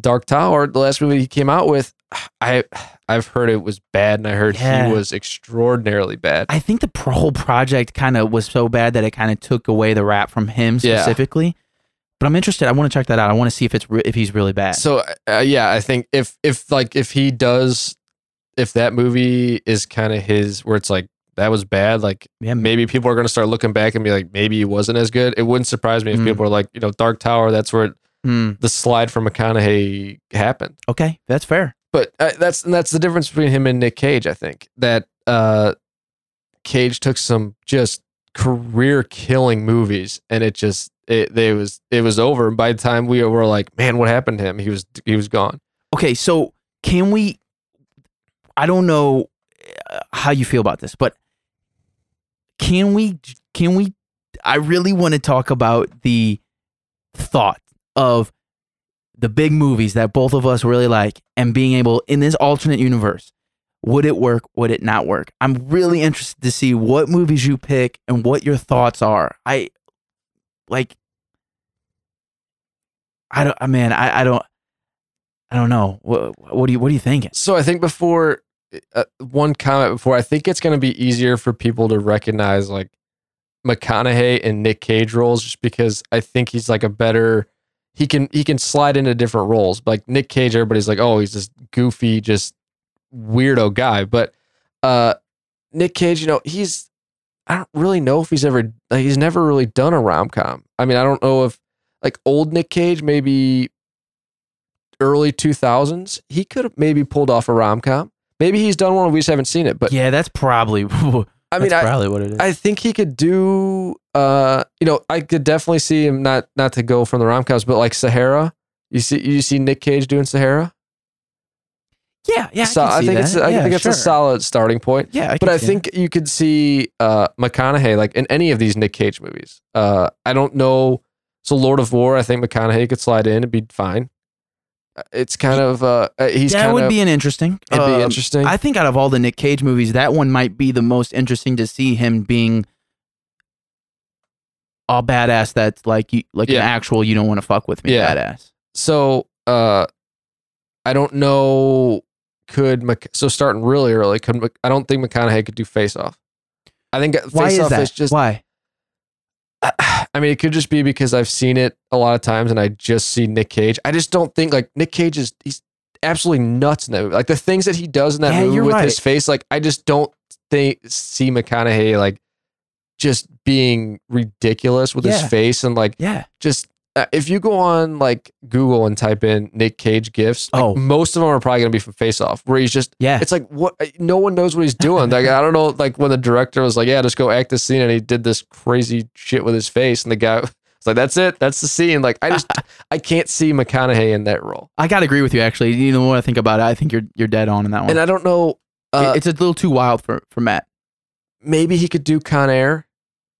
Dark Tower, the last movie he came out with, I I've heard it was bad, and I heard Yeah. he was extraordinarily bad. I think the whole project kind of was so bad that it kind of took away the rap from him Yeah. specifically. But I'm interested. I want to check that out. I want to see if it's re- if he's really bad. So uh, yeah, I think if if like if he does, if that movie is kind of his, where it's like that was bad, like yeah, maybe people are going to start looking back and be like, maybe he wasn't as good. It wouldn't surprise me if Mm. people are like, you know, Dark Tower. That's where Hmm. the slide from McConaughey happened. okay, that's fair. But uh, that's and that's the difference between him and Nic Cage. I think that uh, Cage took some just career killing movies, and it just it they was it was over. And by the time we were like, man, what happened to him? He was he was gone. Okay, so can we? I don't know uh, how you feel about this, but can we? Can we? I really want to talk about the thought of the big movies that both of us really like and being able in this alternate universe would it work would it not work i'm really interested to see what movies you pick and what your thoughts are i like i don't I man i, I don't i don't know what, what do you what are you thinking So I think before uh, one comment before, I think it's going to be easier for people to recognize like McConaughey and Nic Cage roles, just because I think he's like a better. He can he can slide into different roles. Like Nic Cage, everybody's like, oh, he's this goofy, just weirdo guy. But uh, Nic Cage, you know, he's I don't really know if he's ever like he's never really done a rom com. I mean, I don't know if like old Nic Cage, maybe early two thousands, he could have maybe pulled off a rom com. Maybe he's done one. We just haven't seen it. But yeah that's probably I mean, that's I, probably what it is I think he could do. Uh, you know, I could definitely see him not not to go from the rom coms, but like Sahara. You see, you see Nic Cage doing Sahara. yeah yeah so I, I think it's. I Yeah, think it's sure. a solid starting point. yeah But I think you could see uh, McConaughey like in any of these Nic Cage movies. Uh, I don't know. So Lord of War, I think McConaughey could slide in and be fine. Uh, It's kind of uh, uh, he's that would of be an interesting it'd be um, interesting. I think out of all the Nic Cage movies, that one might be the most interesting to see him being a badass that's like you like Yeah. an actual you don't want to fuck with me Yeah. badass. so uh, I don't know. Could Mc- so starting really early? Could Mc- I don't think McConaughey could do Face Off. I think Why Face is Off that? is just. Why? I mean, it could just be because I've seen it a lot of times, and I just see Nic Cage. I just don't think like Nic Cage is he's absolutely nuts in that movie. Like the things that he does in that Yeah, movie with right. his face, like I just don't think see McConaughey like just being ridiculous with his face and like Yeah. just if you go on like Google and type in Nic Cage gifts, like, Oh. most of them are probably gonna be from Face Off, where he's just Yeah. it's like what no one knows what he's doing. Like I don't know, like when the director was like, "Yeah, just go act this scene," and he did this crazy shit with his face, and the guy was like, "That's it, that's the scene." Like I just I can't see McConaughey in that role, I gotta agree with you actually. You know, what I think about it, I think you're you're dead on in that one. and I don't know. Uh, it's a little too wild for, for Matt. maybe he could do Con Air,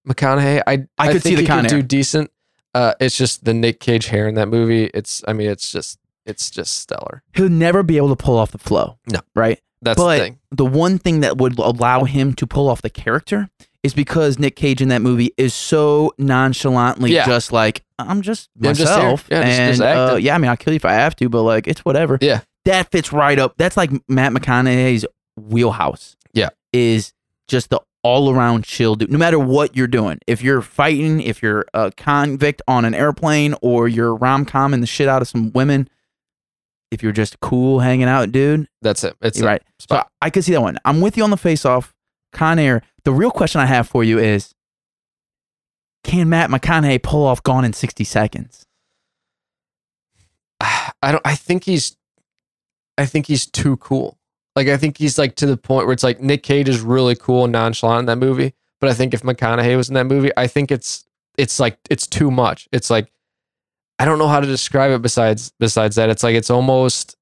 McConaughey. I I could see the he Con could Air. do decent. Uh, it's just the Nic Cage hair in that movie. It's I mean, it's just it's just stellar. He'll never be able to pull off the flow. No. Right? That's But- the thing. the one thing that would allow him to pull off the character is because Nic Cage in that movie is so nonchalantly Yeah. just like I'm just Yeah, I'm just myself, Yeah, just- and just uh, yeah, I mean I'll kill you if I have to, but like it's whatever. Yeah. that fits right up. That's like Matt McConaughey's wheelhouse. Yeah. is just the all around chill dude. No matter what you're doing, if you're fighting, if you're a convict on an airplane, or you're rom comming the shit out of some women, if you're just cool hanging out, dude, That's it. It's right. So. I could see that one. I'm with you on the face off. Con Air. The real question I have for you is can Matt McConaughey pull off Gone in 60 Seconds? I don't. I think he's. I think he's too cool. Like I think he's like to the point where it's like Nic Cage is really cool and nonchalant in that movie. But I think if McConaughey was in that movie, I think it's it's like it's too much. It's like I don't know how to describe it. Besides besides that, it's like it's almost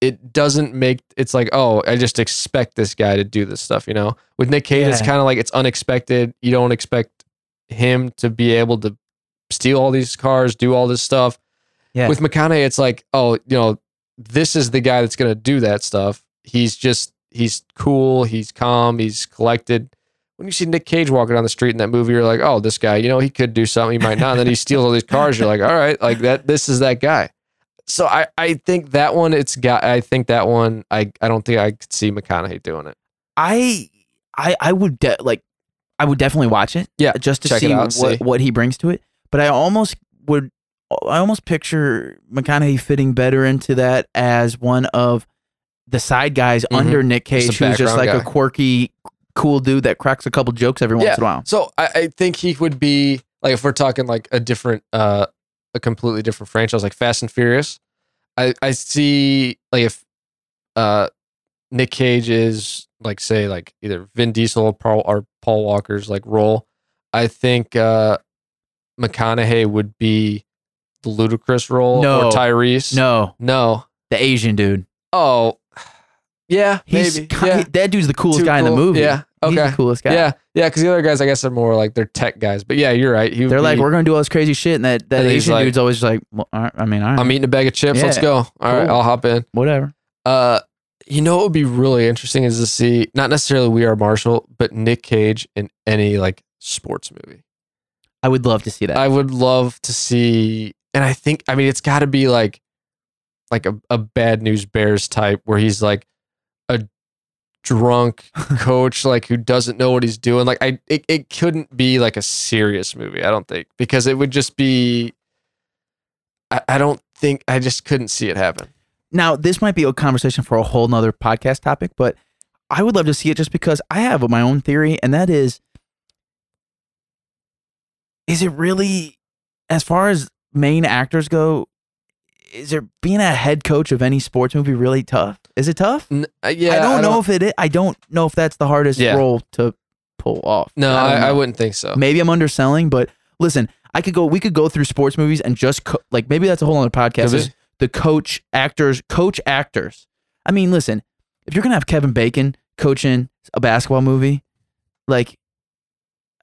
it doesn't make it's like oh I just expect this guy to do this stuff. You know, with Nic Cage, it's kind of like it's unexpected. You don't expect him to be able to steal all these cars, do all this stuff. Yeah. With McConaughey, it's like, oh, you know, this is the guy that's going to do that stuff. He's just, he's cool, he's calm, he's collected. When you see Nic Cage walking down the street in that movie, you're like, oh, this guy, you know, he could do something, he might not. And then he steals all these cars. You're like, all right, like that, this is that guy. So I, I think that one, it's got, I think that one, I, I don't think I could see McConaughey doing it. I I I would de- like I would definitely watch it. Yeah, Just to see out, what see. what he brings to it. But I almost would I almost picture McConaughey fitting better into that as one of the side guys Mhm. under Nic Cage, who's just like background a quirky, cool dude that cracks a couple jokes every once Yeah. in a while. So I, I think he would be like if we're talking like a different uh a completely different franchise like Fast and Furious. I I see like if uh Nic Cage is like say like either Vin Diesel or Paul or Paul Walker's like role. I think uh McConaughey would be the Ludacris role No. or Tyrese. No, No. the Asian dude. Oh. Yeah, He's maybe. yeah. that dude's the coolest Too guy in the movie. Yeah. He's Okay. the coolest guy. Yeah, yeah, because the other guys, I guess, are more like they're tech guys. But yeah, you're right. They're like, we're gonna do all this crazy shit, and that that And Asian like- dude's always like, well, right, I mean, right, I'm eating a bag of chips. Let's go. All right, Cool. I'll hop in. whatever. Uh, you know what would be really interesting is to see not necessarily We Are Marshall, but Nic Cage in any like sports movie. I would love to see that. I would love to see, and I think I mean it's got to be like like a, a bad news bears type where he's like drunk coach like who doesn't know what he's doing. Like i it, it couldn't be like a serious movie i don't think because it would just be I, I don't think i just couldn't see it happen. Now, this might be a conversation for a whole nother podcast topic, but I would love to see it just because I have my own theory, and that is, is it really, as far as main actors go, is there being a head coach of any sports movie really tough? Is it tough? N- uh, yeah I don't know if it. Is, I don't know if that's the hardest Yeah. role to pull off. no I, I, don't I, know. wouldn't think so Maybe I'm underselling, but listen, I could go. We could go through sports movies and just co- like maybe that's a whole other podcast. Could Is the coach actors, coach actors. I mean, listen, if you're gonna have Kevin Bacon coaching a basketball movie, like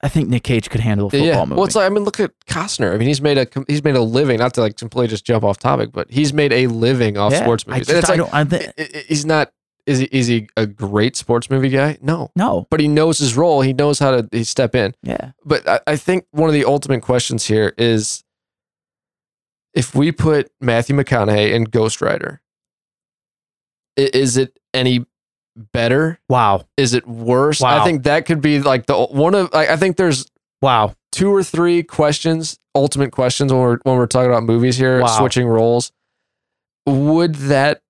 I think Nic Cage could handle a football yeah movie. well it's like i mean look at costner i mean he's made a he's made a living not to like completely just jump off topic but he's made a living off Yeah, sports I movies just, and it's I like don't. I i- i- he's not is he, is he a great sports movie guy no no. but he knows his role he knows how to he step in Yeah. but I, I think one of the ultimate questions here is if we put matthew mcconaughey in ghost rider is it any better Wow. is it worse Wow. i think that could be like the one of I, I think there's Wow. two or three questions ultimate questions when we're when we're talking about movies here Wow. switching roles would that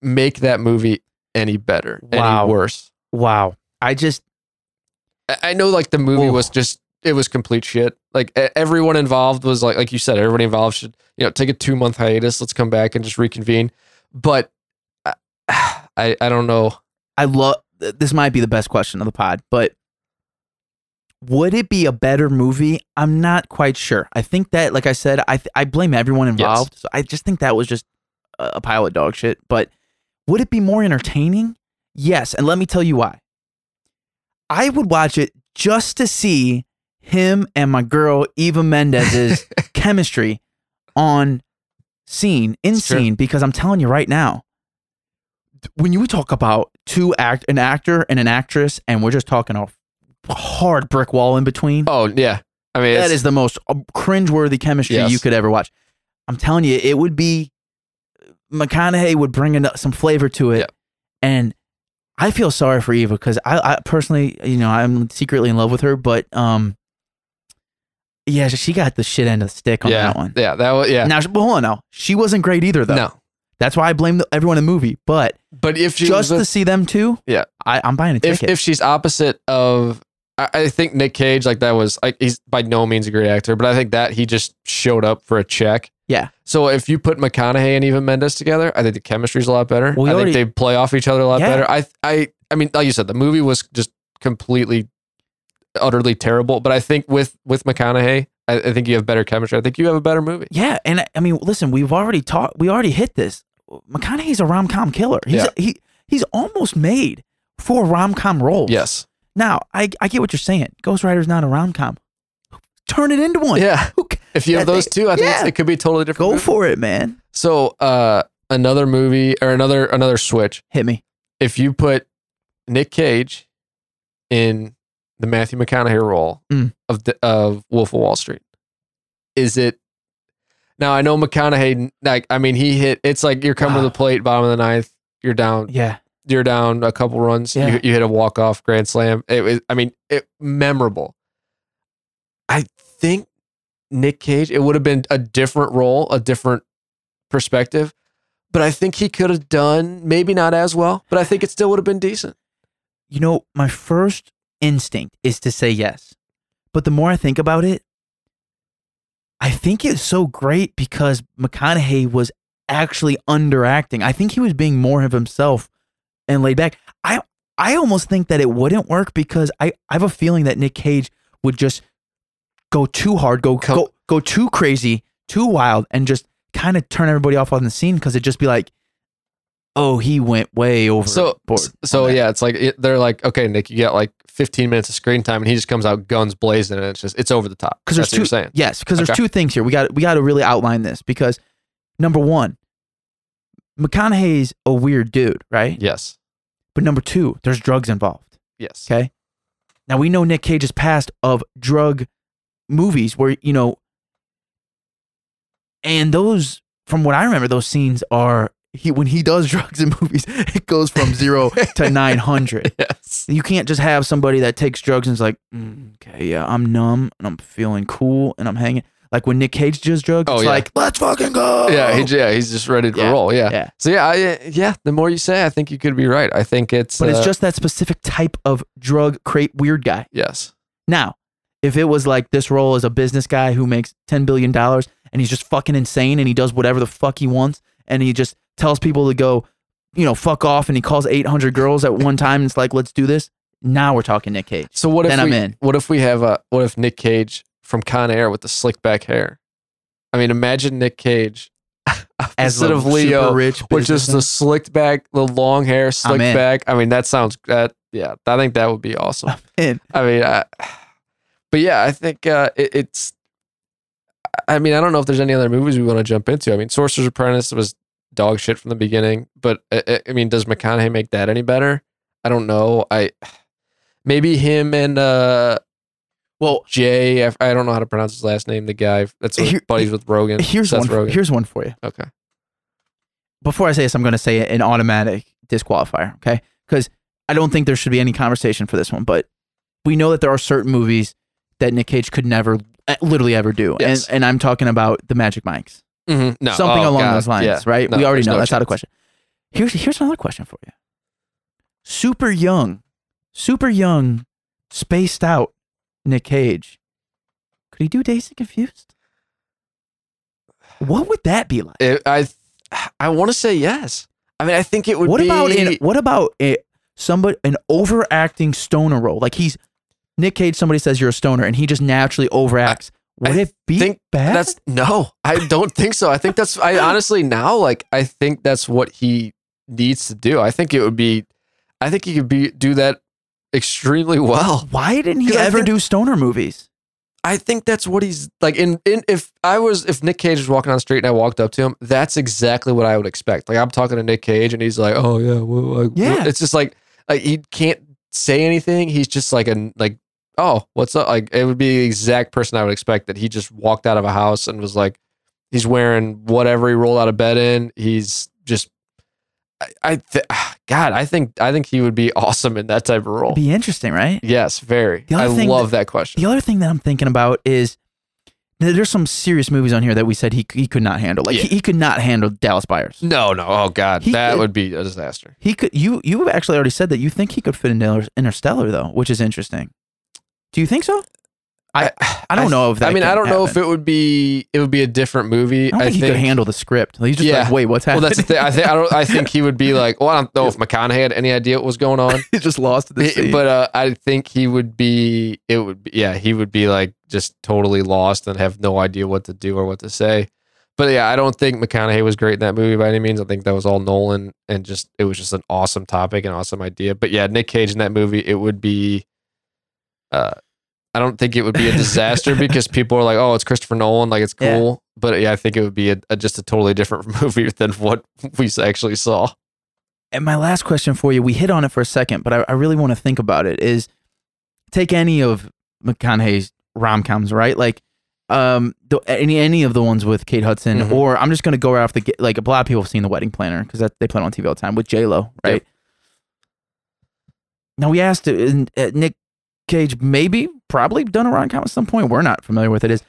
make that movie any better Wow. any worse Wow. I just I- I know like the movie Oof. was just it was complete shit. Like everyone involved was like like you said, everybody involved should you know take a two month hiatus. Let's come back and just reconvene. But uh, I I, I don't know. I love this might be the best question of the pod, but would it be a better movie? I'm not quite sure. I think that, like I said, I th- I blame everyone involved. So I just think that was just a pile of dog shit. But would it be more entertaining? Yes, and let me tell you why. I would watch it just to see him and my girl Eva Mendes's chemistry on scene in scene because I'm telling you right now when you talk about two act an actor and an actress and we're just talking a hard brick wall in between. Oh yeah, I mean that is the most uh, cringeworthy chemistry Yes. you could ever watch. I'm telling you it would be McConaughey would bring in some flavor to it. Yep. and I feel sorry for Eva because I, I personally you know I'm secretly in love with her but um yeah she got the shit end of the stick on yeah. that one. Yeah that was yeah. Now hold on now she wasn't great either though. No. That's why I blame the, everyone in the movie but But if she just was to see them two, Yeah. I, I'm buying a ticket. if she's opposite of. I I think Nic Cage, like that was like he's by no means a great actor, but I think that he just showed up for a check. Yeah. So if you put McConaughey and Eva Mendes together, I think the chemistry's a lot better. Well, I already- think they play off each other a lot Yeah. better. I I I mean, like you said, the movie was just completely, utterly terrible. But I think with with McConaughey, I, I think you have better chemistry. I think you have a better movie. yeah, and I- mean, listen, we've already talked. We already hit this. McConaughey's a rom com killer. He's Yeah. he he's almost made for rom com roles. Yes. Now I I get what you're saying. Ghost Rider's not a rom com. Turn it into one. Yeah. If you have those two, I think yeah. it could be a totally different. Go movie. for it, man. So uh, another movie or another another switch. Hit me. if you put Nic Cage in the Matthew McConaughey role Mm. of the, of Wolf of Wall Street, is it? Now I know McConaughey. Like I mean, he hit. It's like you're coming to the plate, bottom of the ninth. You're down. Yeah. You're down a couple runs. Yeah. You, you hit a walk off grand slam. It was. I mean, it memorable. I think Nic Cage. It would have been a different role, a different perspective. But I think he could have done maybe not as well, but I think it still would have been decent. You know, my first instinct is to say yes. But the more I think about it, I think it's so great because McConaughey was actually underacting. I think he was being more of himself and laid back. I I almost think that it wouldn't work because I, I have a feeling that Nic Cage would just go too hard, go go go too crazy, too wild, and just kind of turn everybody off on the scene because it'd just be like oh, he went way over. So so yeah, it's like it, they're like, okay, Nic, you get like 15 minutes of screen time, and he just comes out guns blazing, and it's just it's over the top. because That's there's what two. you're saying. Yes, because there's Okay. two things here. We got we got to really outline this because number one, McConaughey's a weird dude, right? Yes. But number two, there's drugs involved. Yes. Okay. Now we know Nic Cage's past of drug movies where, you know, and those, from what I remember, those scenes are, he, when he does drugs in movies, it goes from zero to 900. Yes. You can't just have somebody that takes drugs and is like, "Mm, okay, yeah, I'm numb and I'm feeling cool and I'm hanging. Like when Nic Cage does drugs, Oh, it's yeah. like, let's fucking go. Yeah, he, yeah, he's just ready to Yeah. roll. Yeah. Yeah. So yeah, I, yeah. The more you say, I think you could be right. I think it's. But it's uh, just that specific type of drug crate weird guy. yes. Now, if it was like this role as a business guy who makes $10 billion and he's just fucking insane and he does whatever the fuck he wants and he just tells people to go, you know, fuck off and he calls 800 girls at one time and it's like, let's do this. Now we're talking Nic Cage. So what if Then I'm in. What if we have a? What if Nic Cage from Con Air with the slick back hair? I mean, imagine Nic Cage instead of Leo, rich which is the slicked back, the long hair, slicked back. I mean, that sounds that. Yeah, I think that would be awesome. I mean, I, but yeah, I think uh, it, it's. I mean, I don't know if there's any other movies we want to jump into. I mean, Sorcerer's Apprentice was dog shit from the beginning, but uh, I, I mean, does McConaughey make that any better? I don't know. I maybe him and uh, Well, Jay. I, I don't know how to pronounce his last name. The guy that's Here- buddies with Rogan. here's Seth one. Rogen. Here's one for you. okay. Before I say this, I'm going to say an automatic disqualifier. Okay, because I don't think there should be any conversation for this one. But we know that there are certain movies that Nic Cage could never, uh, literally ever do, Yes. and and I'm talking about the Magic Mikes. Mhm. No, something oh, along God. those lines, Yeah. right? No, we already know no that's out of question. Here's here's another question for you. Super young, super young, spaced out Nic Cage. Could he do Dazed and Confused? What would that be like? It- I I want to say yes. I mean, I think it would. What be, about in what about a, somebody an overacting stoner role? Like he's Nic Cage. Somebody says you're a stoner, and he just naturally overacts. Would I it be think bad? That's no, I don't think so. I think that's I honestly now like I think that's what he needs to do. I think it would be I think he could be do that extremely well. Why didn't he ever think- do stoner movies? I think that's what he's like in in if I was if Nic Cage was walking on the street and I walked up to him, that's exactly what I would expect. Like I'm talking to Nic Cage and he's like, "Oh yeah, well, like, Yeah. It's just like like he can't say anything. He's just like a like, "Oh, what's up?" Like it would be the exact person I would expect that he just walked out of a house and was like he's wearing whatever he rolled out of bed in. He's just I, I th- God, I think I think he would be awesome in that type of role. Be interesting, right? yes, very. I love that question. The other thing that I'm thinking about is there's some serious movies on here that we said he he could not handle. Like Yeah. he, he could not handle Dallas Buyers. No, no. Oh God, He that could- would be a disaster. He could. You you actually already said that you think he could fit in Inter- Interstellar though, which is interesting. Do you think so? I I don't know if that. I mean, I don't know if it would be. It would be a different movie. I don't think, he could handle the script. He's just Yeah. like, wait, what's happening? Well, that's the thing. I think I don't. I think he would be like. Well, I don't know if McConaughey had any idea what was going on, He's just lost scene. but uh, I think he would be. It would. Be, yeah, he would be like just totally lost and have no idea what to do or what to say. But yeah, I don't think McConaughey was great in that movie by any means. I think that was all Nolan and just it was just an awesome topic and awesome idea. But yeah, Nic Cage in that movie, it would be. Uh, I don't think it would be a disaster because people are like, "Oh, it's Christopher Nolan, like it's Yeah. cool." But yeah, I think it would be a, a, just a totally different movie than what we actually saw. and my last question for you, we hit on it for a second, but I, I really want to think about it. Is take any of McConaughey's rom coms, right? Like um the, any any of the ones with Kate Hudson, Mhm. or I'm just gonna go right off the like a lot of people have seen The Wedding Planner because they play it on TV all the time with J Lo, right? Yep. Now we asked uh, uh, Nic Cage, maybe probably done a rom com at some point. We're not familiar with it. Is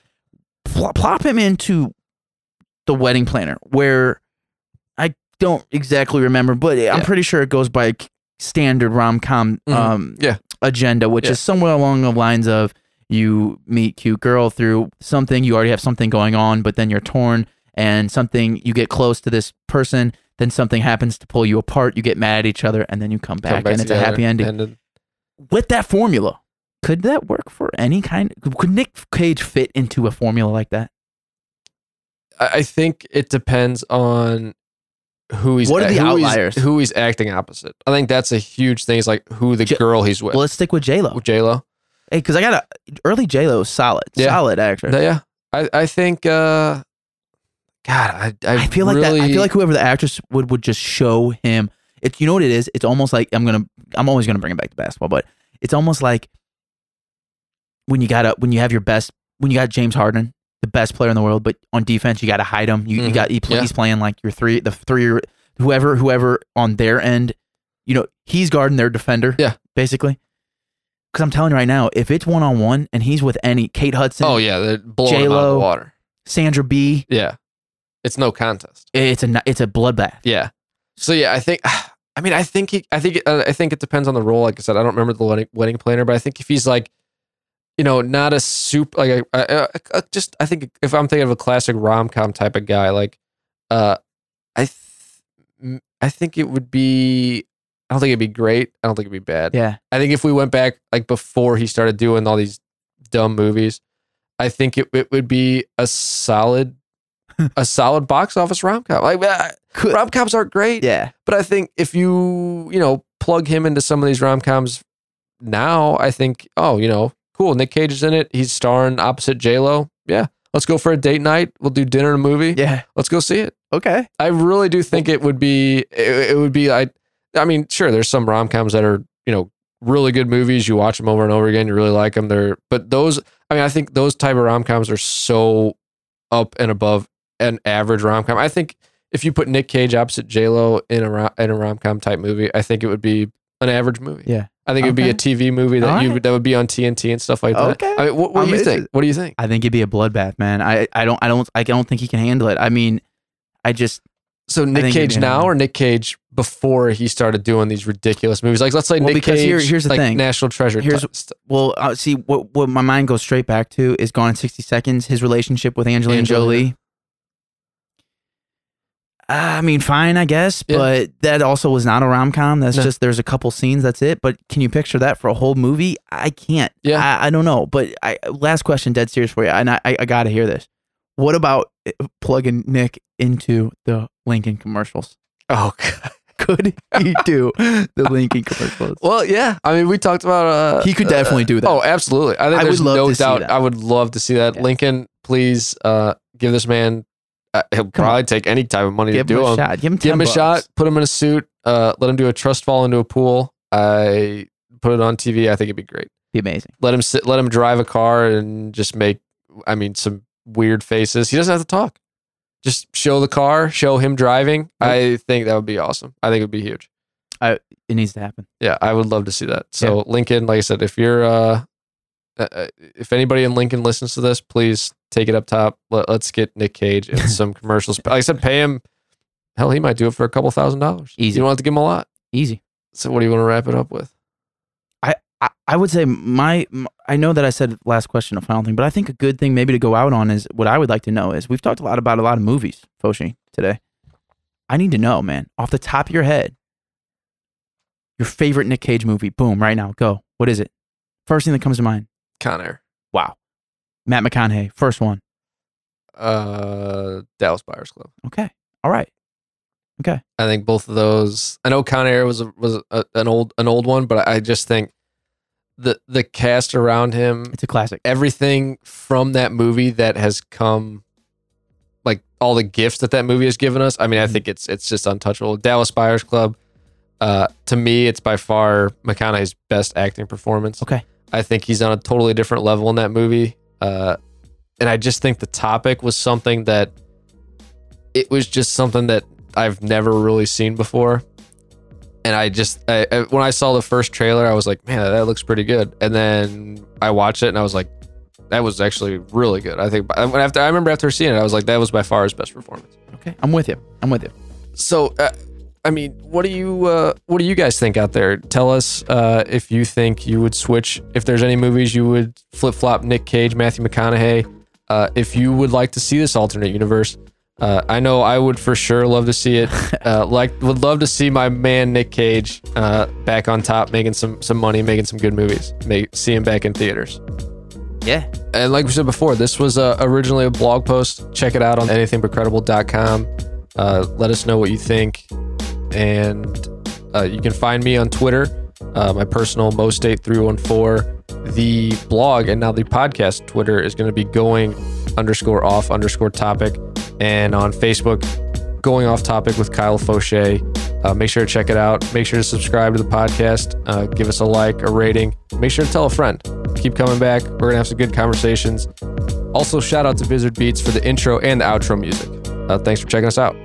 pl- plop him into The Wedding Planner, where I don't exactly remember, but I'm Yeah. pretty sure it goes by standard rom com Mhm. um, Yeah. agenda, which Yeah. is somewhere along the lines of you meet cute girl through something, you already have something going on, but then you're torn, and something you get close to this person, then something happens to pull you apart, you get mad at each other, and then you come back, Come back and it's a happy ending. then- With that formula, could that work for any kind? Could Nic Cage fit into a formula like that? I I think it depends on who he's What are the who he's- outliers? who he's acting opposite. I think that's a huge thing. Is like who the J- girl he's with. Well, let's stick with J Lo. J Lo. Hey, because I got a early J Lo solid, Yeah. solid actress. Yeah, I I think. uh God, I I, I feel like that. I feel like whoever the actress would would just show him. It's you know what it is. It's almost like I'm gonna. I'm always gonna bring it back to basketball, but it's almost like when you got to when you have your best when you got James Harden, the best player in the world, but on defense you got to hide him. You, you Mhm. got he play, Yeah. he's playing like your three the three whoever whoever on their end. You know he's guarding their defender. Yeah. basically. Because I'm telling you right now, if it's one on one and he's with any Kate Hudson, Oh yeah, they're blowing out J-Lo. the water. Sandra B, Yeah, it's no contest. it's a it's a bloodbath. Yeah. So yeah, I think. I mean, I think he. I think. Uh, I think it depends on the role. Like I said, I don't remember the wedding, wedding planner, but I think if he's like, you know, not a soup like a- just. I think if I'm thinking of a classic rom com type of guy, like, uh, I, th- I think it would be. I don't think it'd be great. I don't think it'd be bad. Yeah. I think if we went back like before he started doing all these dumb movies, I think it, it would be a solid, a solid box office rom com. Like Could- rom coms aren't great, Yeah. but I think if you you know plug him into some of these rom coms now, I think oh you know cool. Nic Cage is in it. He's starring opposite J Lo. Yeah, let's go for a date night. We'll do dinner and a movie. Yeah. Let's go see it. Okay. I really do think it would be it, it would be I I mean sure there's some rom coms that are you know really good movies you watch them over and over again you really like them they're but those I mean I think those type of rom coms are so up and above an average rom com I think if you put Nic Cage opposite J Lo in a in a rom com type movie I think it would be an average movie Yeah. I think it would be a TV movie that you would that would be on TNT and stuff like that Okay. I mean what, what I'm do you think what do you think I think it'd be a bloodbath, man. I, I don't I don't I don't think he can handle it. I mean, I just So Nic think it'd Cage be now another- or Nic Cage before he started doing these ridiculous movies? Like let's say Well, Nic because Cage, here- here's the like thing. National Treasure. Here's- type well uh, see what what my mind goes straight back to is Gone in sixty seconds. His relationship with Angelina Angelina. Jolie. I mean, fine, I guess, Yeah. but that also was not a rom com. That's No. just there's a couple scenes. That's it. But can you picture that for a whole movie? I can't. Yeah. I, I don't know. But I last question, dead serious for you, and I I, I got to hear this. What about uh, plugging Nic into the Lincoln commercials? oh God. Could he do the Lincoln commercials? Well, yeah. I mean, we talked about. Uh, He could definitely do that. Oh, absolutely. I think I would there's love no to see doubt. that. I would love to see that. Lincoln, please uh, give this man. Uh, he'll probably take any type of money Give to him do a him. shot. Give him, 10 Give him a bucks. shot. Put him in a suit. Uh, let him do a trust fall into a pool. I put it on TV. I think it'd be great. Be amazing. let him sit let him drive a car and just make i mean some weird faces he doesn't have to talk just show the car show him driving i think that would be awesome i think it would be huge I, It needs to happen. yeah i would love to see that so lincoln like i said if you're uh, uh, if anybody in Lincoln listens to this, please take it up top. Let, let's get Nic Cage in some commercials. Like I said, pay him. Hell, he might do it for a couple thousand dollars. Easy. You don't have to give him a lot. Easy. So, what do you want to wrap it up with? I, I would say my, I know that I said last question a final thing, but I think a good thing maybe to go out on is what I would like to know is we've talked a lot about a lot of movies, Foshi, today. I need to know, man, off the top of your head, your favorite Nic Cage movie. Boom, right now, go. What is it? First thing that comes to mind. Con Air, Wow. Matt McConaughey, first one. uh, Dallas Buyers Club. Okay. All right. Okay. I think both of those. I know Con Air was a, was a, an old an old one, but I just think the the cast around him, It's a classic. everything from that movie that has come, like all the gifts that that movie has given us. I mean, I Mhm. think it's it's just untouchable. Dallas Buyers Club. Uh, to me, it's by far McConaughey's best acting performance. Okay. I think he's on a totally different level in that movie. Uh, and I just think the topic was something that it was just something that I've never really seen before. And I just, I, I- when I saw the first trailer, I was like, man, that looks pretty good. And then I watched it and I was like, that was actually really good. I think after I remember after seeing it, I was like, that was by far his best performance. Okay. I'm with you. I'm with you. So, uh, I mean, what do you uh, what do you guys think out there? Tell us uh, if you think you would switch. If there's any movies you would flip flop Nic Cage, Matthew McConaughey. Uh, if you would like to see this alternate universe, uh, I know I would for sure love to see it. Uh, like, would love to see my man Nic Cage uh, back on top, making some some money, making some good movies, make, see him back in theaters. Yeah. And like we said before, this was uh, originally a blog post. Check it out on anythingbutcredible.com. Uh, let us know what you think. And uh, you can find me on Twitter, uh, my personal MoState314. The blog and now the podcast Twitter is going to be going underscore off underscore topic. And on Facebook, going off topic with Kyle Fauché. Uh, make sure to check it out. Make sure to subscribe to the podcast. Uh, give us a like, a rating. Make sure to tell a friend. Keep coming back. We're going to have some good conversations. Also, shout out to Vizard Beats for the intro and the outro music. Uh, thanks for checking us out.